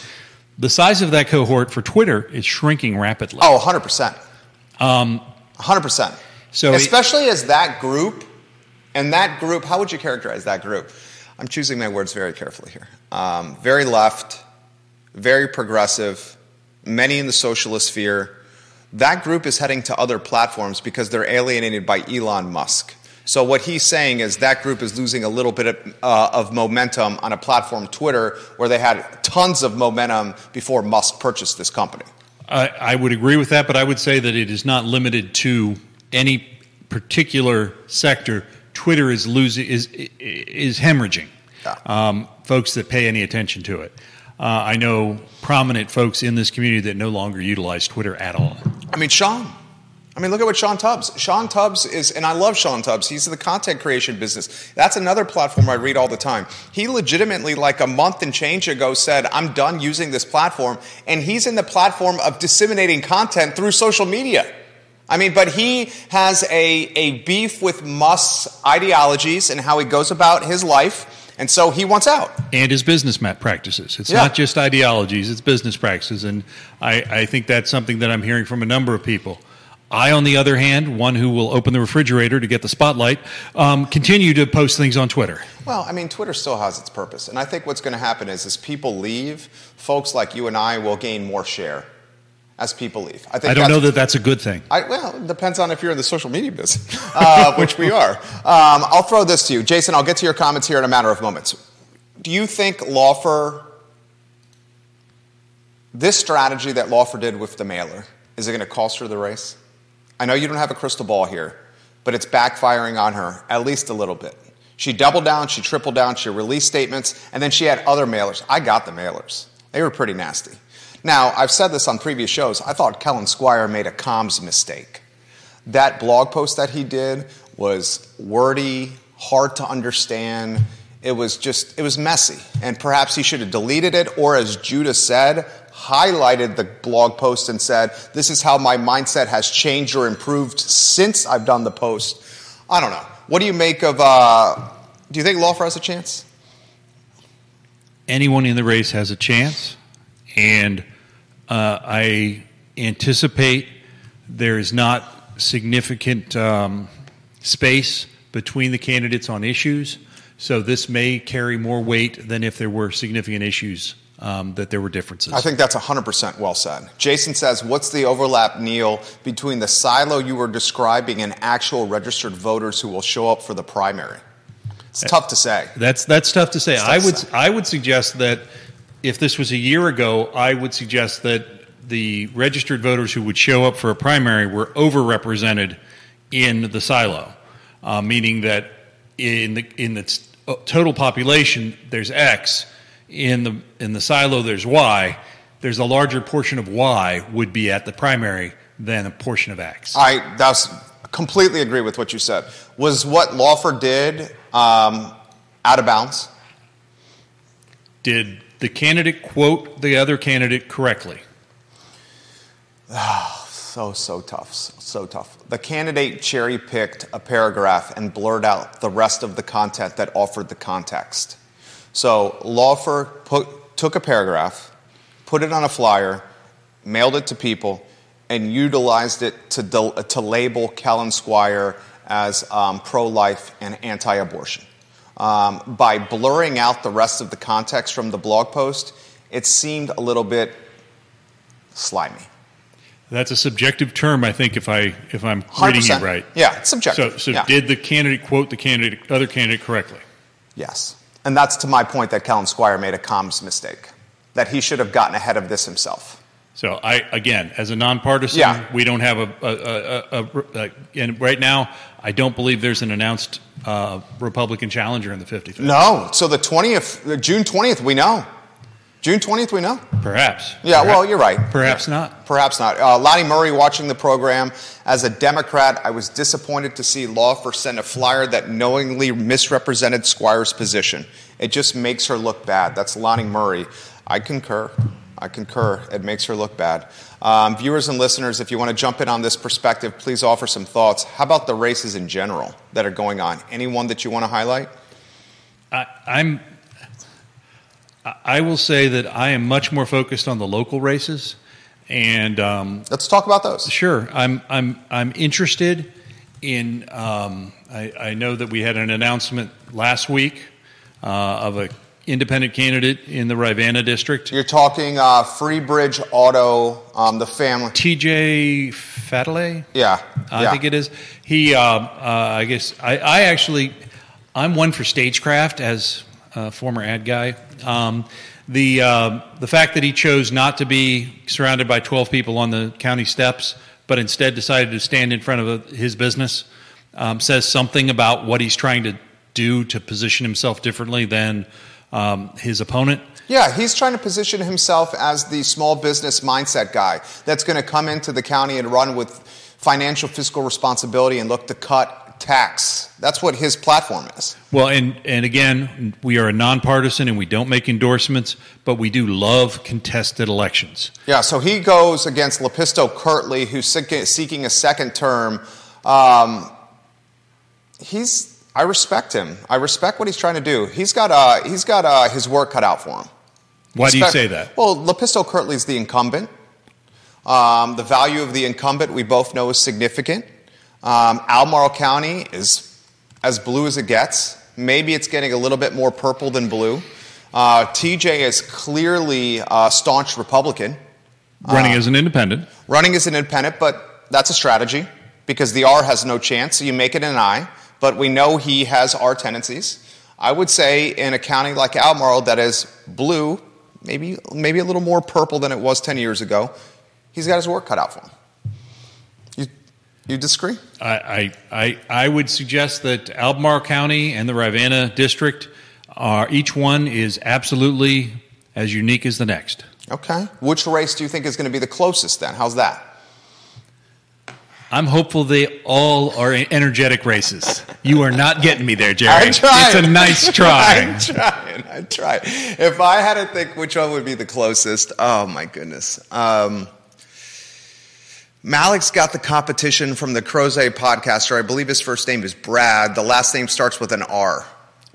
The size of that cohort for Twitter is shrinking rapidly. Oh, 100%. 100%. Um, so it- Especially as that group, and that group, how would you characterize that group? I'm choosing my words very carefully here. Um, very left, very progressive, many in the socialist sphere. That group is heading to other platforms because they're alienated by Elon Musk. So what he's saying is that group is losing a little bit of, uh, of momentum on a platform, Twitter, where they had tons of momentum before Musk purchased this company. I, I would agree with that, but I would say that it is not limited to any particular sector. Twitter is losing is is hemorrhaging. Yeah. Um, folks that pay any attention to it. Uh, I know prominent folks in this community that no longer utilize Twitter at all. I mean, Sean. I mean, look at what Sean Tubbs. Sean Tubbs is, and I love Sean Tubbs. He's in the content creation business. That's another platform I read all the time. He legitimately, like a month and change ago, said, I'm done using this platform. And he's in the platform of disseminating content through social media. I mean, but he has a, a beef with Musk's ideologies and how he goes about his life. And so he wants out. and his business practices. It's Yeah. not just ideologies; it's business practices, and I, I think that's something that I'm hearing from a number of people. I, on the other hand, one who will open the refrigerator to get the spotlight, um, continue to post things on Twitter. Well, I mean, Twitter still has its purpose, and I think what's going to happen is, as people leave, folks like you and I will gain more share as people leave. I think I don't know that that's a good thing. I, well, it depends on if you're in the social media business, uh, which we are. Um, I'll throw this to you, Jason. I'll get to your comments here in a matter of moments. Do you think Laufer, this strategy that Laufer did with the mailer, is it going to cost her the race? I know you don't have a crystal ball here, but it's backfiring on her at least a little bit. She doubled down, she tripled down, she released statements, and then she had other mailers. I got the mailers. They were pretty nasty. Now, I've said this on previous shows. I thought Kellen Squire made a comms mistake. That blog post that he did was wordy, hard to understand. It was just, it was messy. And perhaps he should have deleted it, or as Judah said, highlighted the blog post and said, This is how my mindset has changed or improved since I've done the post. I don't know. What do you make of, uh, do you think Laufer has a chance? Anyone in the race has a chance, and uh, I anticipate there is not significant um, space between the candidates on issues. So this may carry more weight than if there were significant issues um, that there were differences. I think that's 100% well said. Jason says, What's the overlap, Neil, between the silo you were describing and actual registered voters who will show up for the primary? It's tough to say. That's that's tough to say. tough I to would say. I would suggest that if this was a year ago, I would suggest that the registered voters who would show up for a primary were overrepresented in the silo, uh, meaning that in the in the total population there's X, in the in the silo there's Y. There's a larger portion of Y would be at the primary than a portion of X. I that's completely agree with what you said. Was what Lawford did um, out of bounds? Did the candidate quote the other candidate correctly? Oh, So, so tough. So, so tough. The candidate cherry picked a paragraph and blurred out the rest of the content that offered the context. So, Laufer put, took a paragraph, put it on a flyer, mailed it to people, and utilized it to, del- to label Kellen Squire as um, pro life and anti abortion. Um, by blurring out the rest of the context from the blog post, it seemed a little bit slimy. That's a subjective term, I think, if I if I'm reading you 100%. right. Yeah, it's subjective. So, so Yeah. did the candidate quote the candidate other candidate correctly? Yes. And that's to my point that Kellen Squire made a comms mistake, that he should have gotten ahead of this himself. So I again, as a nonpartisan, Yeah. we don't have a, a, a, a, a and right now I don't believe there's an announced uh, Republican challenger in the 55th. No. So the 20th, June 20th, we know. June 20th, we know. Perhaps. Yeah, Perhaps- well, you're right. Perhaps Yeah. not. Perhaps not. Uh, Lonnie Murray watching the program. As a Democrat, I was disappointed to see Laufer send a flyer that knowingly misrepresented Squire's position. It just makes her look bad. That's Lonnie Murray. I concur. I concur. It makes her look bad. Um, viewers and listeners, if you want to jump in on this perspective, please offer some thoughts. How about the races in general that are going on? Anyone that you want to highlight? I, I'm. I will say that I am much more focused on the local races, and um, Let's talk about those. Sure, I'm I'm I'm interested in. Um, I, I know that we had an announcement last week uh, of a independent candidate in the Rivanna district, You're talking uh, Freebridge Auto, um, the family. T.J. Fatale. Yeah, I yeah. think it is. He, uh, uh, I guess, I, I actually, I'm one for stagecraft as a former ad guy. Um, the uh, the fact that he chose not to be surrounded by 12 people on the county steps, but instead decided to stand in front of a, his business, um, says something about what he's trying to do to position himself differently than um, his opponent. Yeah, he's trying to position himself as the small business mindset guy that's going to come into the county and run with financial fiscal responsibility and look to cut tax. That's what his platform is. Well, and and again, we are a nonpartisan and we don't make endorsements, but we do love contested elections. Yeah, so he goes against LaPisto-Kirtley, who's seeking a second term. Um, he's, I respect him. I respect what he's trying to do. He's got, uh, he's got uh, his work cut out for him. Why do you Respect- say that? Well, LaPisto-Kirtley's the incumbent. Um, the value of the incumbent, we both know, is significant. Um, Albemarle County is as blue as it gets. Maybe it's getting a little bit more purple than blue. Uh, TJ is clearly a staunch Republican, Running as an independent. running as an independent, but that's a strategy because the R has no chance, so you make it an I. But we know he has our tendencies. I would say in a county like Albemarle that is blue, maybe maybe a little more purple than it was 10 years ago, he's got his work cut out for him. You, you disagree? I, I, I, I would suggest that Albemarle County and the Rivanna District are each one is absolutely as unique as the next. Okay. Which race do you think is going to be the closest then? How's that? I'm hopeful they all are energetic races. You are not getting me there, Jerry. I'm trying. It's a nice try. I'm trying. I'm trying. If I had to think which one would be the closest, oh my goodness. Um, Mallek's got the competition from the Crozet podcaster. I believe his first name is Brad. The last name starts with an R.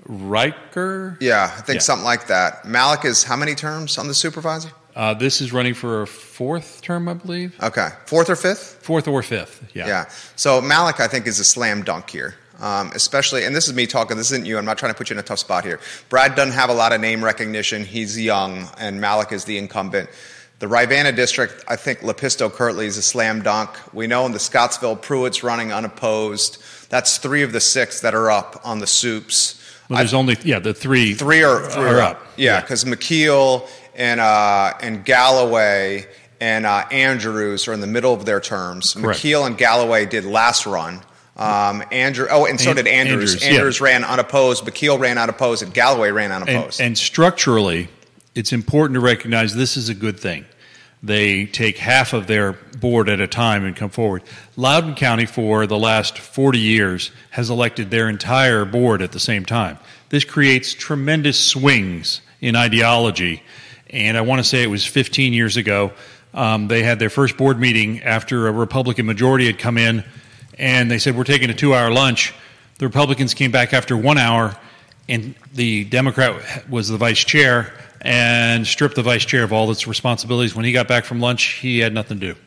Riker. Yeah, I think Yeah. something like that. Mallek is how many terms on the supervisor? Uh, this is running for a fourth term, I believe. Okay, fourth or fifth? Fourth or fifth. Yeah. Yeah. So Mallek, I think, is a slam dunk here. Um, especially, and this is me talking. This isn't you. I'm not trying to put you in a tough spot here. Brad doesn't have a lot of name recognition. He's young, and Mallek is the incumbent. The Rivanna district, I think LaPisto-Kirtley is a slam dunk. We know in the Scottsville, Pruitt's running unopposed. That's three of the six that are up on the soups. Well, there's only yeah the three. Three are, three Are are up. up. Yeah, because McKeel and uh, and Gallaway and uh, Andrews are in the middle of their terms. Correct. McKeel and Gallaway did last run. Um, Andrew, oh, and so did Andrews. Andrews, yeah. Andrews ran unopposed. McKeel ran unopposed, and Gallaway ran And, unopposed. and structurally, it's important to recognize this is a good thing. They take half of their board at a time and come forward. Loudoun County, for the last 40 years, has elected their entire board at the same time. This creates tremendous swings in ideology. And I want to say it was 15 years ago. Um, they had their first board meeting after a Republican majority had come in, and they said, We're taking a two hour lunch. The Republicans came back after one hour and the Democrat was the vice chair and stripped the vice chair of all its responsibilities. When he got back from lunch, he had nothing to do.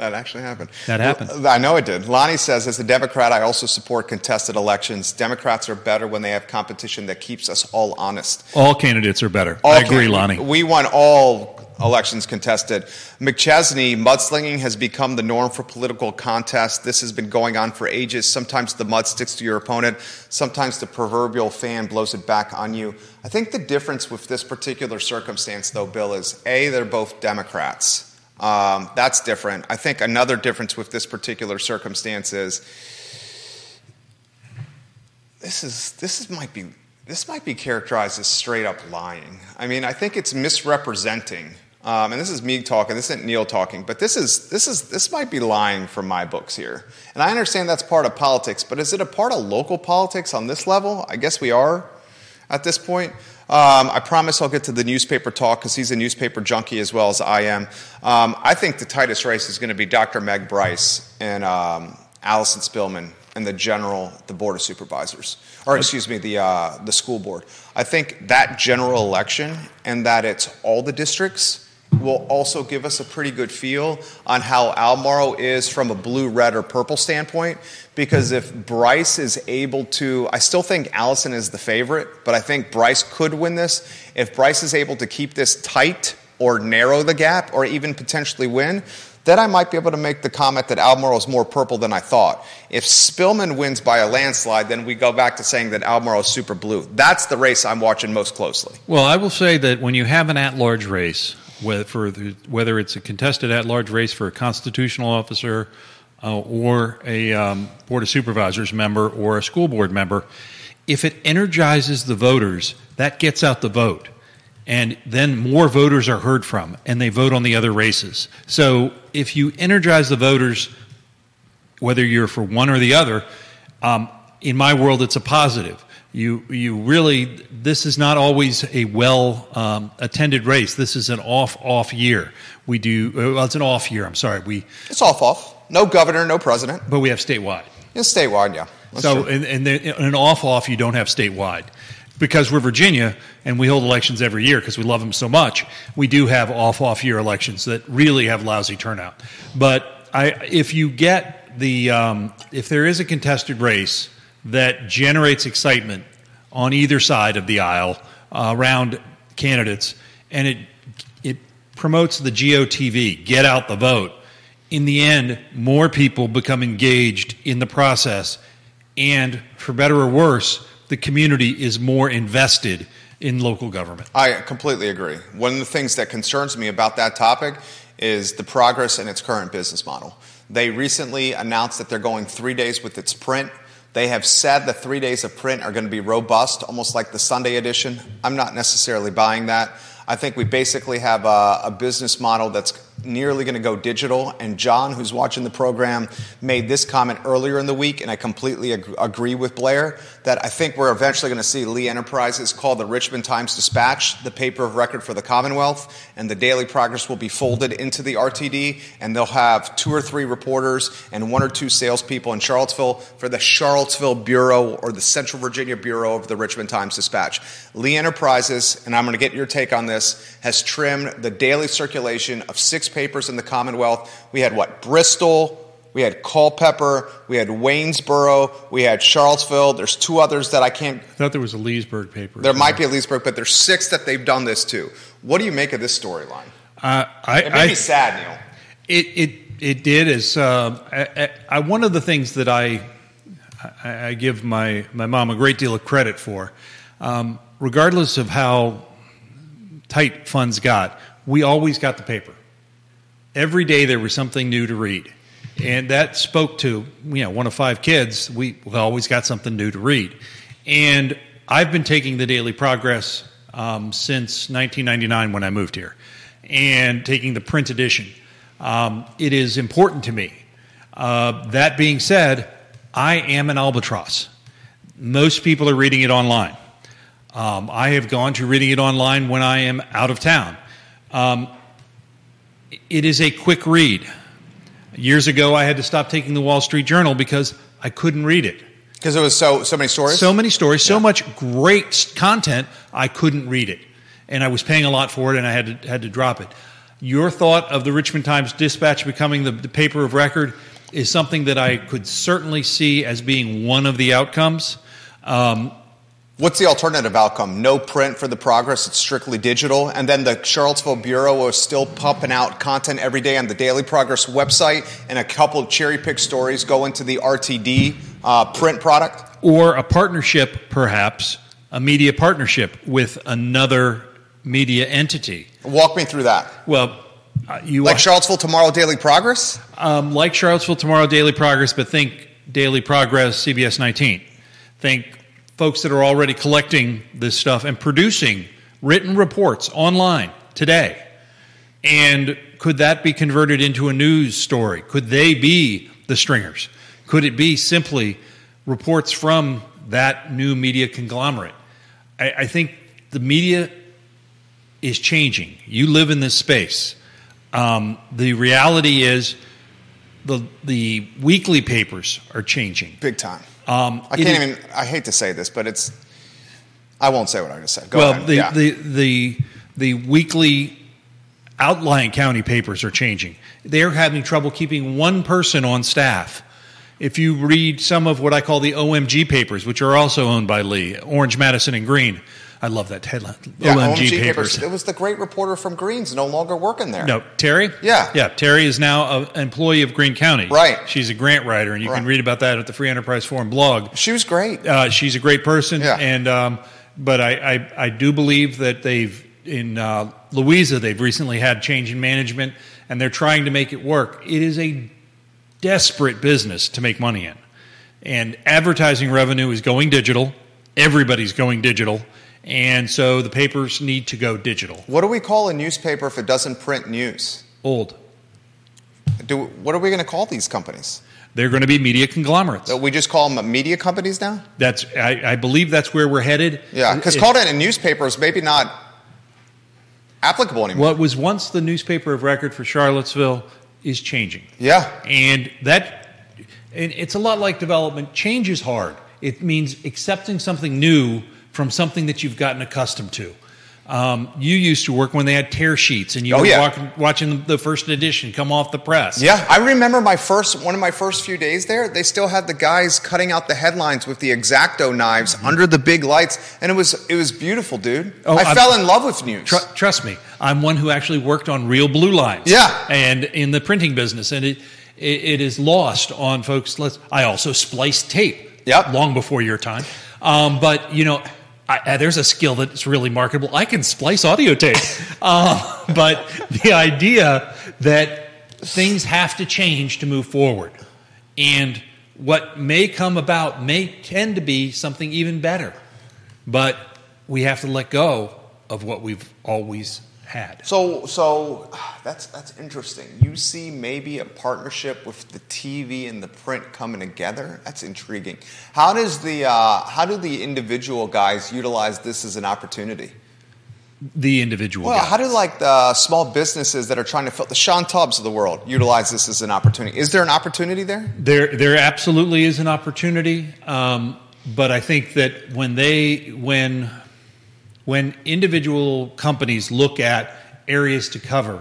That actually happened. That happened. I know it did. Lonnie says, as a Democrat, I also support contested elections. Democrats are better when they have competition that keeps us all honest. All candidates are better. All I agree, Lonnie. We want all elections contested. McChesney, mudslinging has become the norm for political contests. This has been going on for ages. Sometimes the mud sticks to your opponent, sometimes the proverbial fan blows it back on you. I think the difference with this particular circumstance, though, Bill, is A, they're both Democrats. Um, that's different. I think another difference with this particular circumstance is this is this is might be this might be characterized as straight up lying. I mean, I think it's misrepresenting. Um, and this is me talking. This isn't Neil talking. But this is this is this might be lying from my books here. And I understand that's part of politics. But is it a part of local politics on this level? I guess we are at this point. Um, I promise I'll get to the newspaper talk because he's a newspaper junkie as well as I am. Um, I think the tightest race is going to be Dr. Meg Bryce and um, Allison Spillman and the general, the board of supervisors, or excuse me, the uh, the school board. I think that general election and that it's all the districts will also give us a pretty good feel on how Albemarle is from a blue, red, or purple standpoint. Because if Bryce is able to, I still think Allison is the favorite, but I think Bryce could win this. If Bryce is able to keep this tight or narrow the gap or even potentially win, then I might be able to make the comment that Albemarle is more purple than I thought. If Spillman wins by a landslide, then we go back to saying that Albemarle is super blue. That's the race I'm watching most closely. Well, I will say that when you have an at large race, whether, for the, whether it's a contested at large race for a constitutional officer uh, or a um, Board of Supervisors member or a school board member, if it energizes the voters, that gets out the vote. And then more voters are heard from, and they vote on the other races. So if you energize the voters, whether you're for one or the other, um, in my world, it's a positive. You, you really, this is not always a well um, attended race. This is an off off year. We do, uh, well, it's an off year, I'm sorry. We, It's off off. No governor, no president. but we have statewide. It's statewide, yeah. That's so, true. and, and there- an off off, you don't have statewide. Because we're Virginia and we hold elections every year because we love them so much, we do have off off year elections that really have lousy turnout. But I, if you get the, um, if there is a contested race that generates excitement on either side of the aisle uh, around candidates, and it it promotes the GOTV, get out the vote. In the end, more people become engaged in the process, and for better or worse, the community is more invested in local government. I completely agree. One of the things that concerns me about that topic is the progress in its current business model. They recently announced that they're going three days with its print. They have said the three days of print are going to be robust, almost like the Sunday edition. I'm not necessarily buying that. I think we basically have a, a business model that's nearly going to go digital. And John, who's watching the program, made this comment earlier in the week, and I completely ag- agree with Blair that I think we're eventually going to see Lee Enterprises call the Richmond Times Dispatch the paper of record for the Commonwealth, and the Daily Progress will be folded into the RTD, and they'll have two or three reporters and one or two salespeople in Charlottesville for the Charlottesville Bureau or the Central Virginia Bureau of the Richmond Times Dispatch. Lee Enterprises, and I'm going to get your take on this, has trimmed the daily circulation of six papers in the Commonwealth. We had what? Bristol, we had Culpeper, we had Waynesboro, we had Charlottesville. There's two others that I can't. I thought there was a Leesburg paper. There might be a Leesburg, but there's six that they've done this to. What do you make of this storyline? Uh, I, It made I, me sad, Neil. It it it did is uh, I, I, one of the things that I I, I give my my mom a great deal of credit for, um, regardless of how tight funds got, we always got the paper. Every day there was something new to read, and that spoke to you know one of five kids. We, always got something new to read, and I've been taking the Daily Progress um, since 1999 when I moved here, and taking the print edition. Um, it is important to me. Uh, that being said, I am an albatross. Most people are reading it online. Um, I have gone to reading it online when I am out of town. Um, it is a quick read. Years ago, I had to stop taking the Wall Street Journal because I couldn't read it. Because it was so so many stories. So many stories, so much great content, I couldn't read it, and I was paying a lot for it, and I had to had to drop it. Your thought of the Richmond Times Dispatch becoming the, the paper of record is something that I could certainly see as being one of the outcomes. Um, What's the alternative outcome? No print for the progress, it's strictly digital. And then the Charlottesville Bureau is still pumping out content every day on the Daily Progress website, and a couple of cherry pick stories go into the RTD uh, print product. or a partnership, perhaps, a media partnership with another media entity. Walk me through that. Well, uh, you Like Charlottesville Tomorrow Daily Progress? um, like Charlottesville Tomorrow Daily Progress, but think Daily Progress CBS 19. Think folks that are already collecting this stuff and producing written reports online today. And could that be converted into a news story? Could they be the stringers? Could it be simply reports from that new media conglomerate? I, I think the media is changing. You live in this space. Um, the reality is the the weekly papers are changing. Big time. Um, I can't is- even. I hate to say this, but it's. I won't say what i'm just said. Go well, ahead. the, yeah. the the the weekly outlying county papers are changing. They're having trouble keeping one person on staff. If you read some of what I call the OMG papers, which are also owned by Lee, Orange, Madison, and Greene, I love that headline. yeah, OMG, papers. It was the great reporter from Greens, no longer working there. No, Terry. Yeah. yeah. Terry is now an employee of Greene County. Right. She's a grant writer, and you can read about that at the Free Enterprise Forum blog. She was great. Uh, she's a great person, Yeah. and um, but I, I I do believe that they've in uh, Louisa they've recently had change in management, and they're trying to make it work. It is a desperate business to make money in, and advertising revenue is going digital. Everybody's going digital, and so the papers need to go digital. What do we call a newspaper if it doesn't print news? Old. Do what are we going to call these companies? They're going to be media conglomerates. So we just call them media companies now? That's I, I believe that's where we're headed. Yeah, because called it a newspaper is maybe not applicable anymore. what was once the newspaper of record for Charlottesville is changing. Yeah, And that, and it's a lot like development. Change is hard. It means accepting something new from something that you've gotten accustomed to. Um, you used to work when they had tear sheets, and you Oh, were yeah. walking, watching the first edition come off the press. yeah. I remember my first one of my first few days there. They still had the guys cutting out the headlines with the X-Acto knives under the big lights, and it was it was beautiful, dude. Oh, I I'm- fell in love with news. Tru- trust me, I'm one who actually worked on real blue lines. Yeah. and in the printing business, and it it, it is lost on folks. Let's. I also spliced tape. Yep. long before your time. Um, but you know, I, uh, there's a skill that's really marketable. I can splice audio tape. uh, but the idea that things have to change to move forward, and what may come about may tend to be something even better. But we have to let go of what we've always had. So, so that's that's interesting. You see maybe a partnership with the TV and the print coming together. That's intriguing. How does the uh, how do the individual guys utilize this as an opportunity? The individual. Well, guy. how do like the small businesses that are trying to fill the Sean Tubbs of the world utilize this as an opportunity? Is there an opportunity there? There, there absolutely is an opportunity, um, but I think that when they, when, when individual companies look at areas to cover,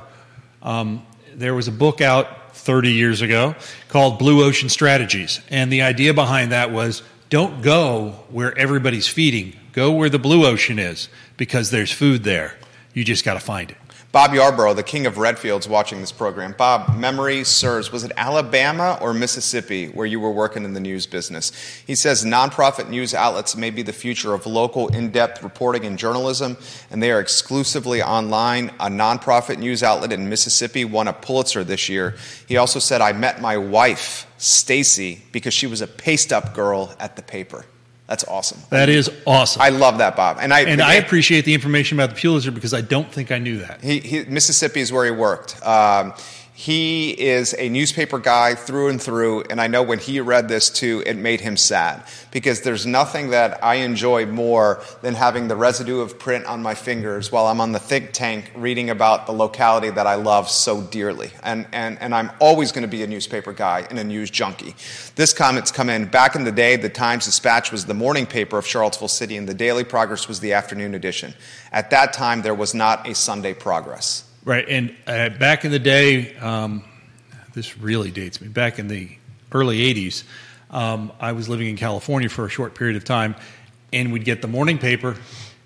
um, there was a book out 30 years ago called Blue Ocean Strategies, and the idea behind that was don't go where everybody's feeding, go where the blue ocean is because there's food there. You just got to find it. Bob Yarborough, the king of Redfield's, watching this program. Bob, memory serves. Was it Alabama or Mississippi where you were working in the news business? He says nonprofit news outlets may be the future of local, in depth reporting and journalism, and they are exclusively online. A nonprofit news outlet in Mississippi won a Pulitzer this year. He also said, I met my wife, Stacy, because she was a paste up girl at the paper. That's awesome. That is awesome. I love that, Bob. And I, and I appreciate the information about the Pulitzer because I don't think I knew that. He, he, Mississippi is where he worked. Um, he is a newspaper guy through and through, and I know when he read this too, it made him sad because there's nothing that I enjoy more than having the residue of print on my fingers while I'm on the think tank reading about the locality that I love so dearly. And, and, and I'm always going to be a newspaper guy and a news junkie. This comment's come in. Back in the day, the Times Dispatch was the morning paper of Charlottesville City, and the Daily Progress was the afternoon edition. At that time, there was not a Sunday Progress. Right, and uh, back in the day, um, this really dates me. Back in the early '80s, um, I was living in California for a short period of time, and we'd get the morning paper,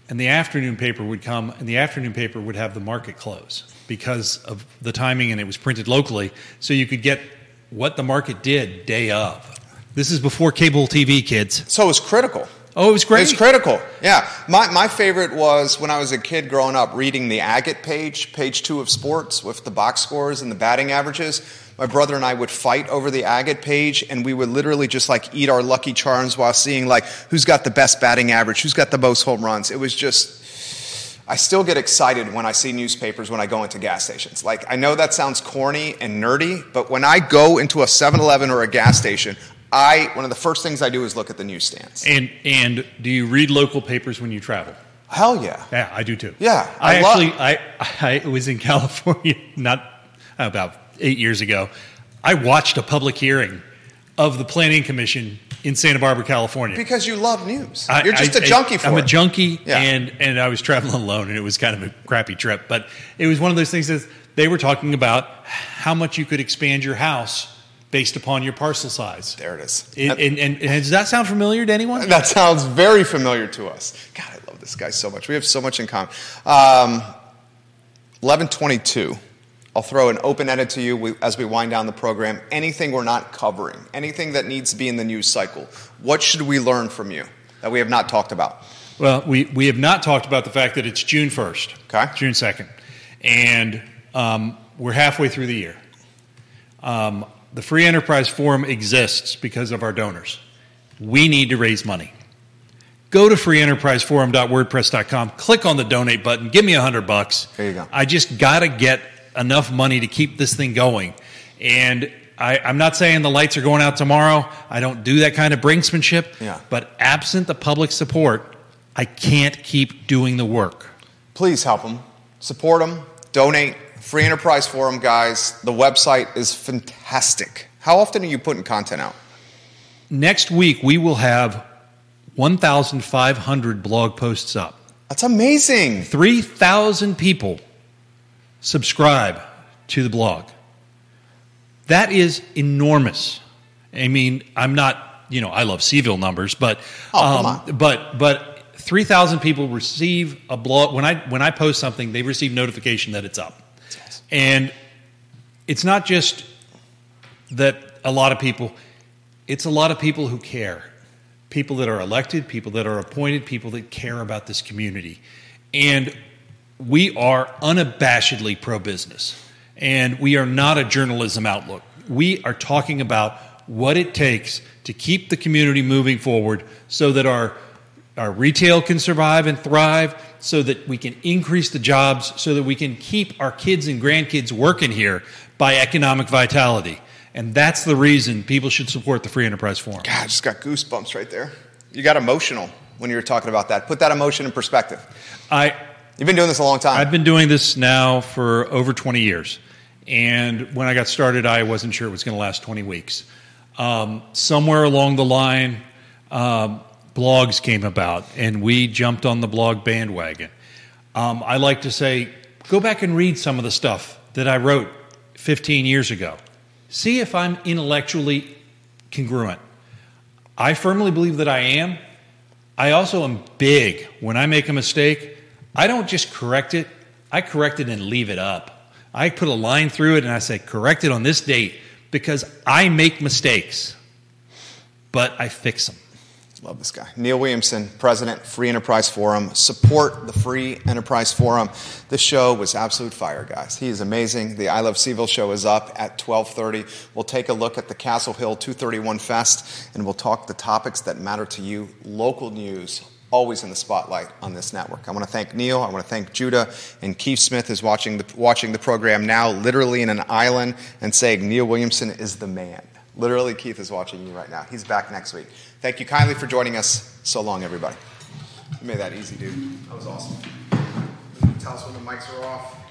and the afternoon paper would come, and the afternoon paper would have the market close because of the timing, and it was printed locally, so you could get what the market did day of. This is before cable TV, kids. So it was critical. Oh, it was great. It's critical. Yeah. My, my favorite was when I was a kid growing up reading the agate page, page two of sports with the box scores and the batting averages. My brother and I would fight over the agate page and we would literally just like eat our lucky charms while seeing like who's got the best batting average, who's got the most home runs. It was just, I still get excited when I see newspapers when I go into gas stations. Like, I know that sounds corny and nerdy, but when I go into a 7 Eleven or a gas station, I, one of the first things I do is look at the newsstands. And and do you read local papers when you travel? Hell yeah. Yeah, I do too. Yeah, I, I love- actually I I was in California not about eight years ago. I watched a public hearing of the Planning Commission in Santa Barbara, California. Because you love news. I- You're just I- a junkie for I'm it. a junkie, Yeah. and and I was traveling alone, and it was kind of a crappy trip. But it was one of those things that they were talking about how much you could expand your house based upon your parcel size. there it is. It- and, and, and does that sound familiar to anyone? That sounds very familiar to us. God, I love this guy so much. We have so much in common. Um, 1122. I'll throw an open ended to you we- as we wind down the program. Anything we're not covering, anything that needs to be in the news cycle, what should we learn from you that we have not talked about? Well, we, we have not talked about the fact that it's June 1st, Okay. June 2nd, and um, we're halfway through the year. Um, the Free Enterprise Forum exists because of our donors. We need to raise money. Go to freeenterpriseforum.wordpress.com, click on the donate button, give me a hundred bucks. There you go. I just got to get enough money to keep this thing going. And I, I'm not saying the lights are going out tomorrow. I don't do that kind of brinksmanship. Yeah. But absent the public support, I can't keep doing the work. Please help them, support them, donate. Free Enterprise Forum, guys. The website is fantastic. How often are you putting content out? Next week, we will have 1,500 blog posts up. That's amazing. 3,000 people subscribe to the blog. That is enormous. I mean, I'm not, you know, I love CVille numbers, but Oh, um, but but 3,000 people receive a blog when I when I post something, they receive notification that it's up. And it's not just that a lot of people it's a lot of people who care. People that are elected, people that are appointed, people that care about this community. And we are unabashedly pro business. And we are not a journalism outlook. We are talking about what it takes to keep the community moving forward so that our, our retail can survive and thrive, so that we can increase the jobs, so that we can keep our kids and grandkids working here by economic vitality. And that's the reason people should support the Free Enterprise Forum. God, I just got goosebumps right there. You got emotional when you were talking about that. Put that emotion in perspective. I, You've been doing this a long time. I've been doing this now for over 20 years. And when I got started, I wasn't sure it was going to last 20 weeks. Um, somewhere along the line, um, blogs came about, and we jumped on the blog bandwagon. Um, I like to say, go back and read some of the stuff that I wrote 15 years ago. See if I'm intellectually congruent. I firmly believe that I am. I also am big. When I make a mistake, I don't just correct it, I correct it and leave it up. I put a line through it and I say, correct it on this date because I make mistakes, but I fix them. Love this guy. Neil Williamson, President, Free Enterprise Forum. Support the Free Enterprise Forum. This show was absolute fire, guys. He is amazing. The I Love CVille show is up at 1230. We'll take a look at the Castle Hill 231 Fest, and we'll talk the topics that matter to you. Local news, always in the spotlight on this network. I want to thank Neil. I want to thank Judah and Keith Smith is watching the, watching the program now, literally in an island, and saying Neil Williamson is the man. Literally, Keith is watching you right now. He's back next week. Thank you kindly for joining us. So long, everybody. You made that easy, dude. That was awesome. Tell us when the mics are off.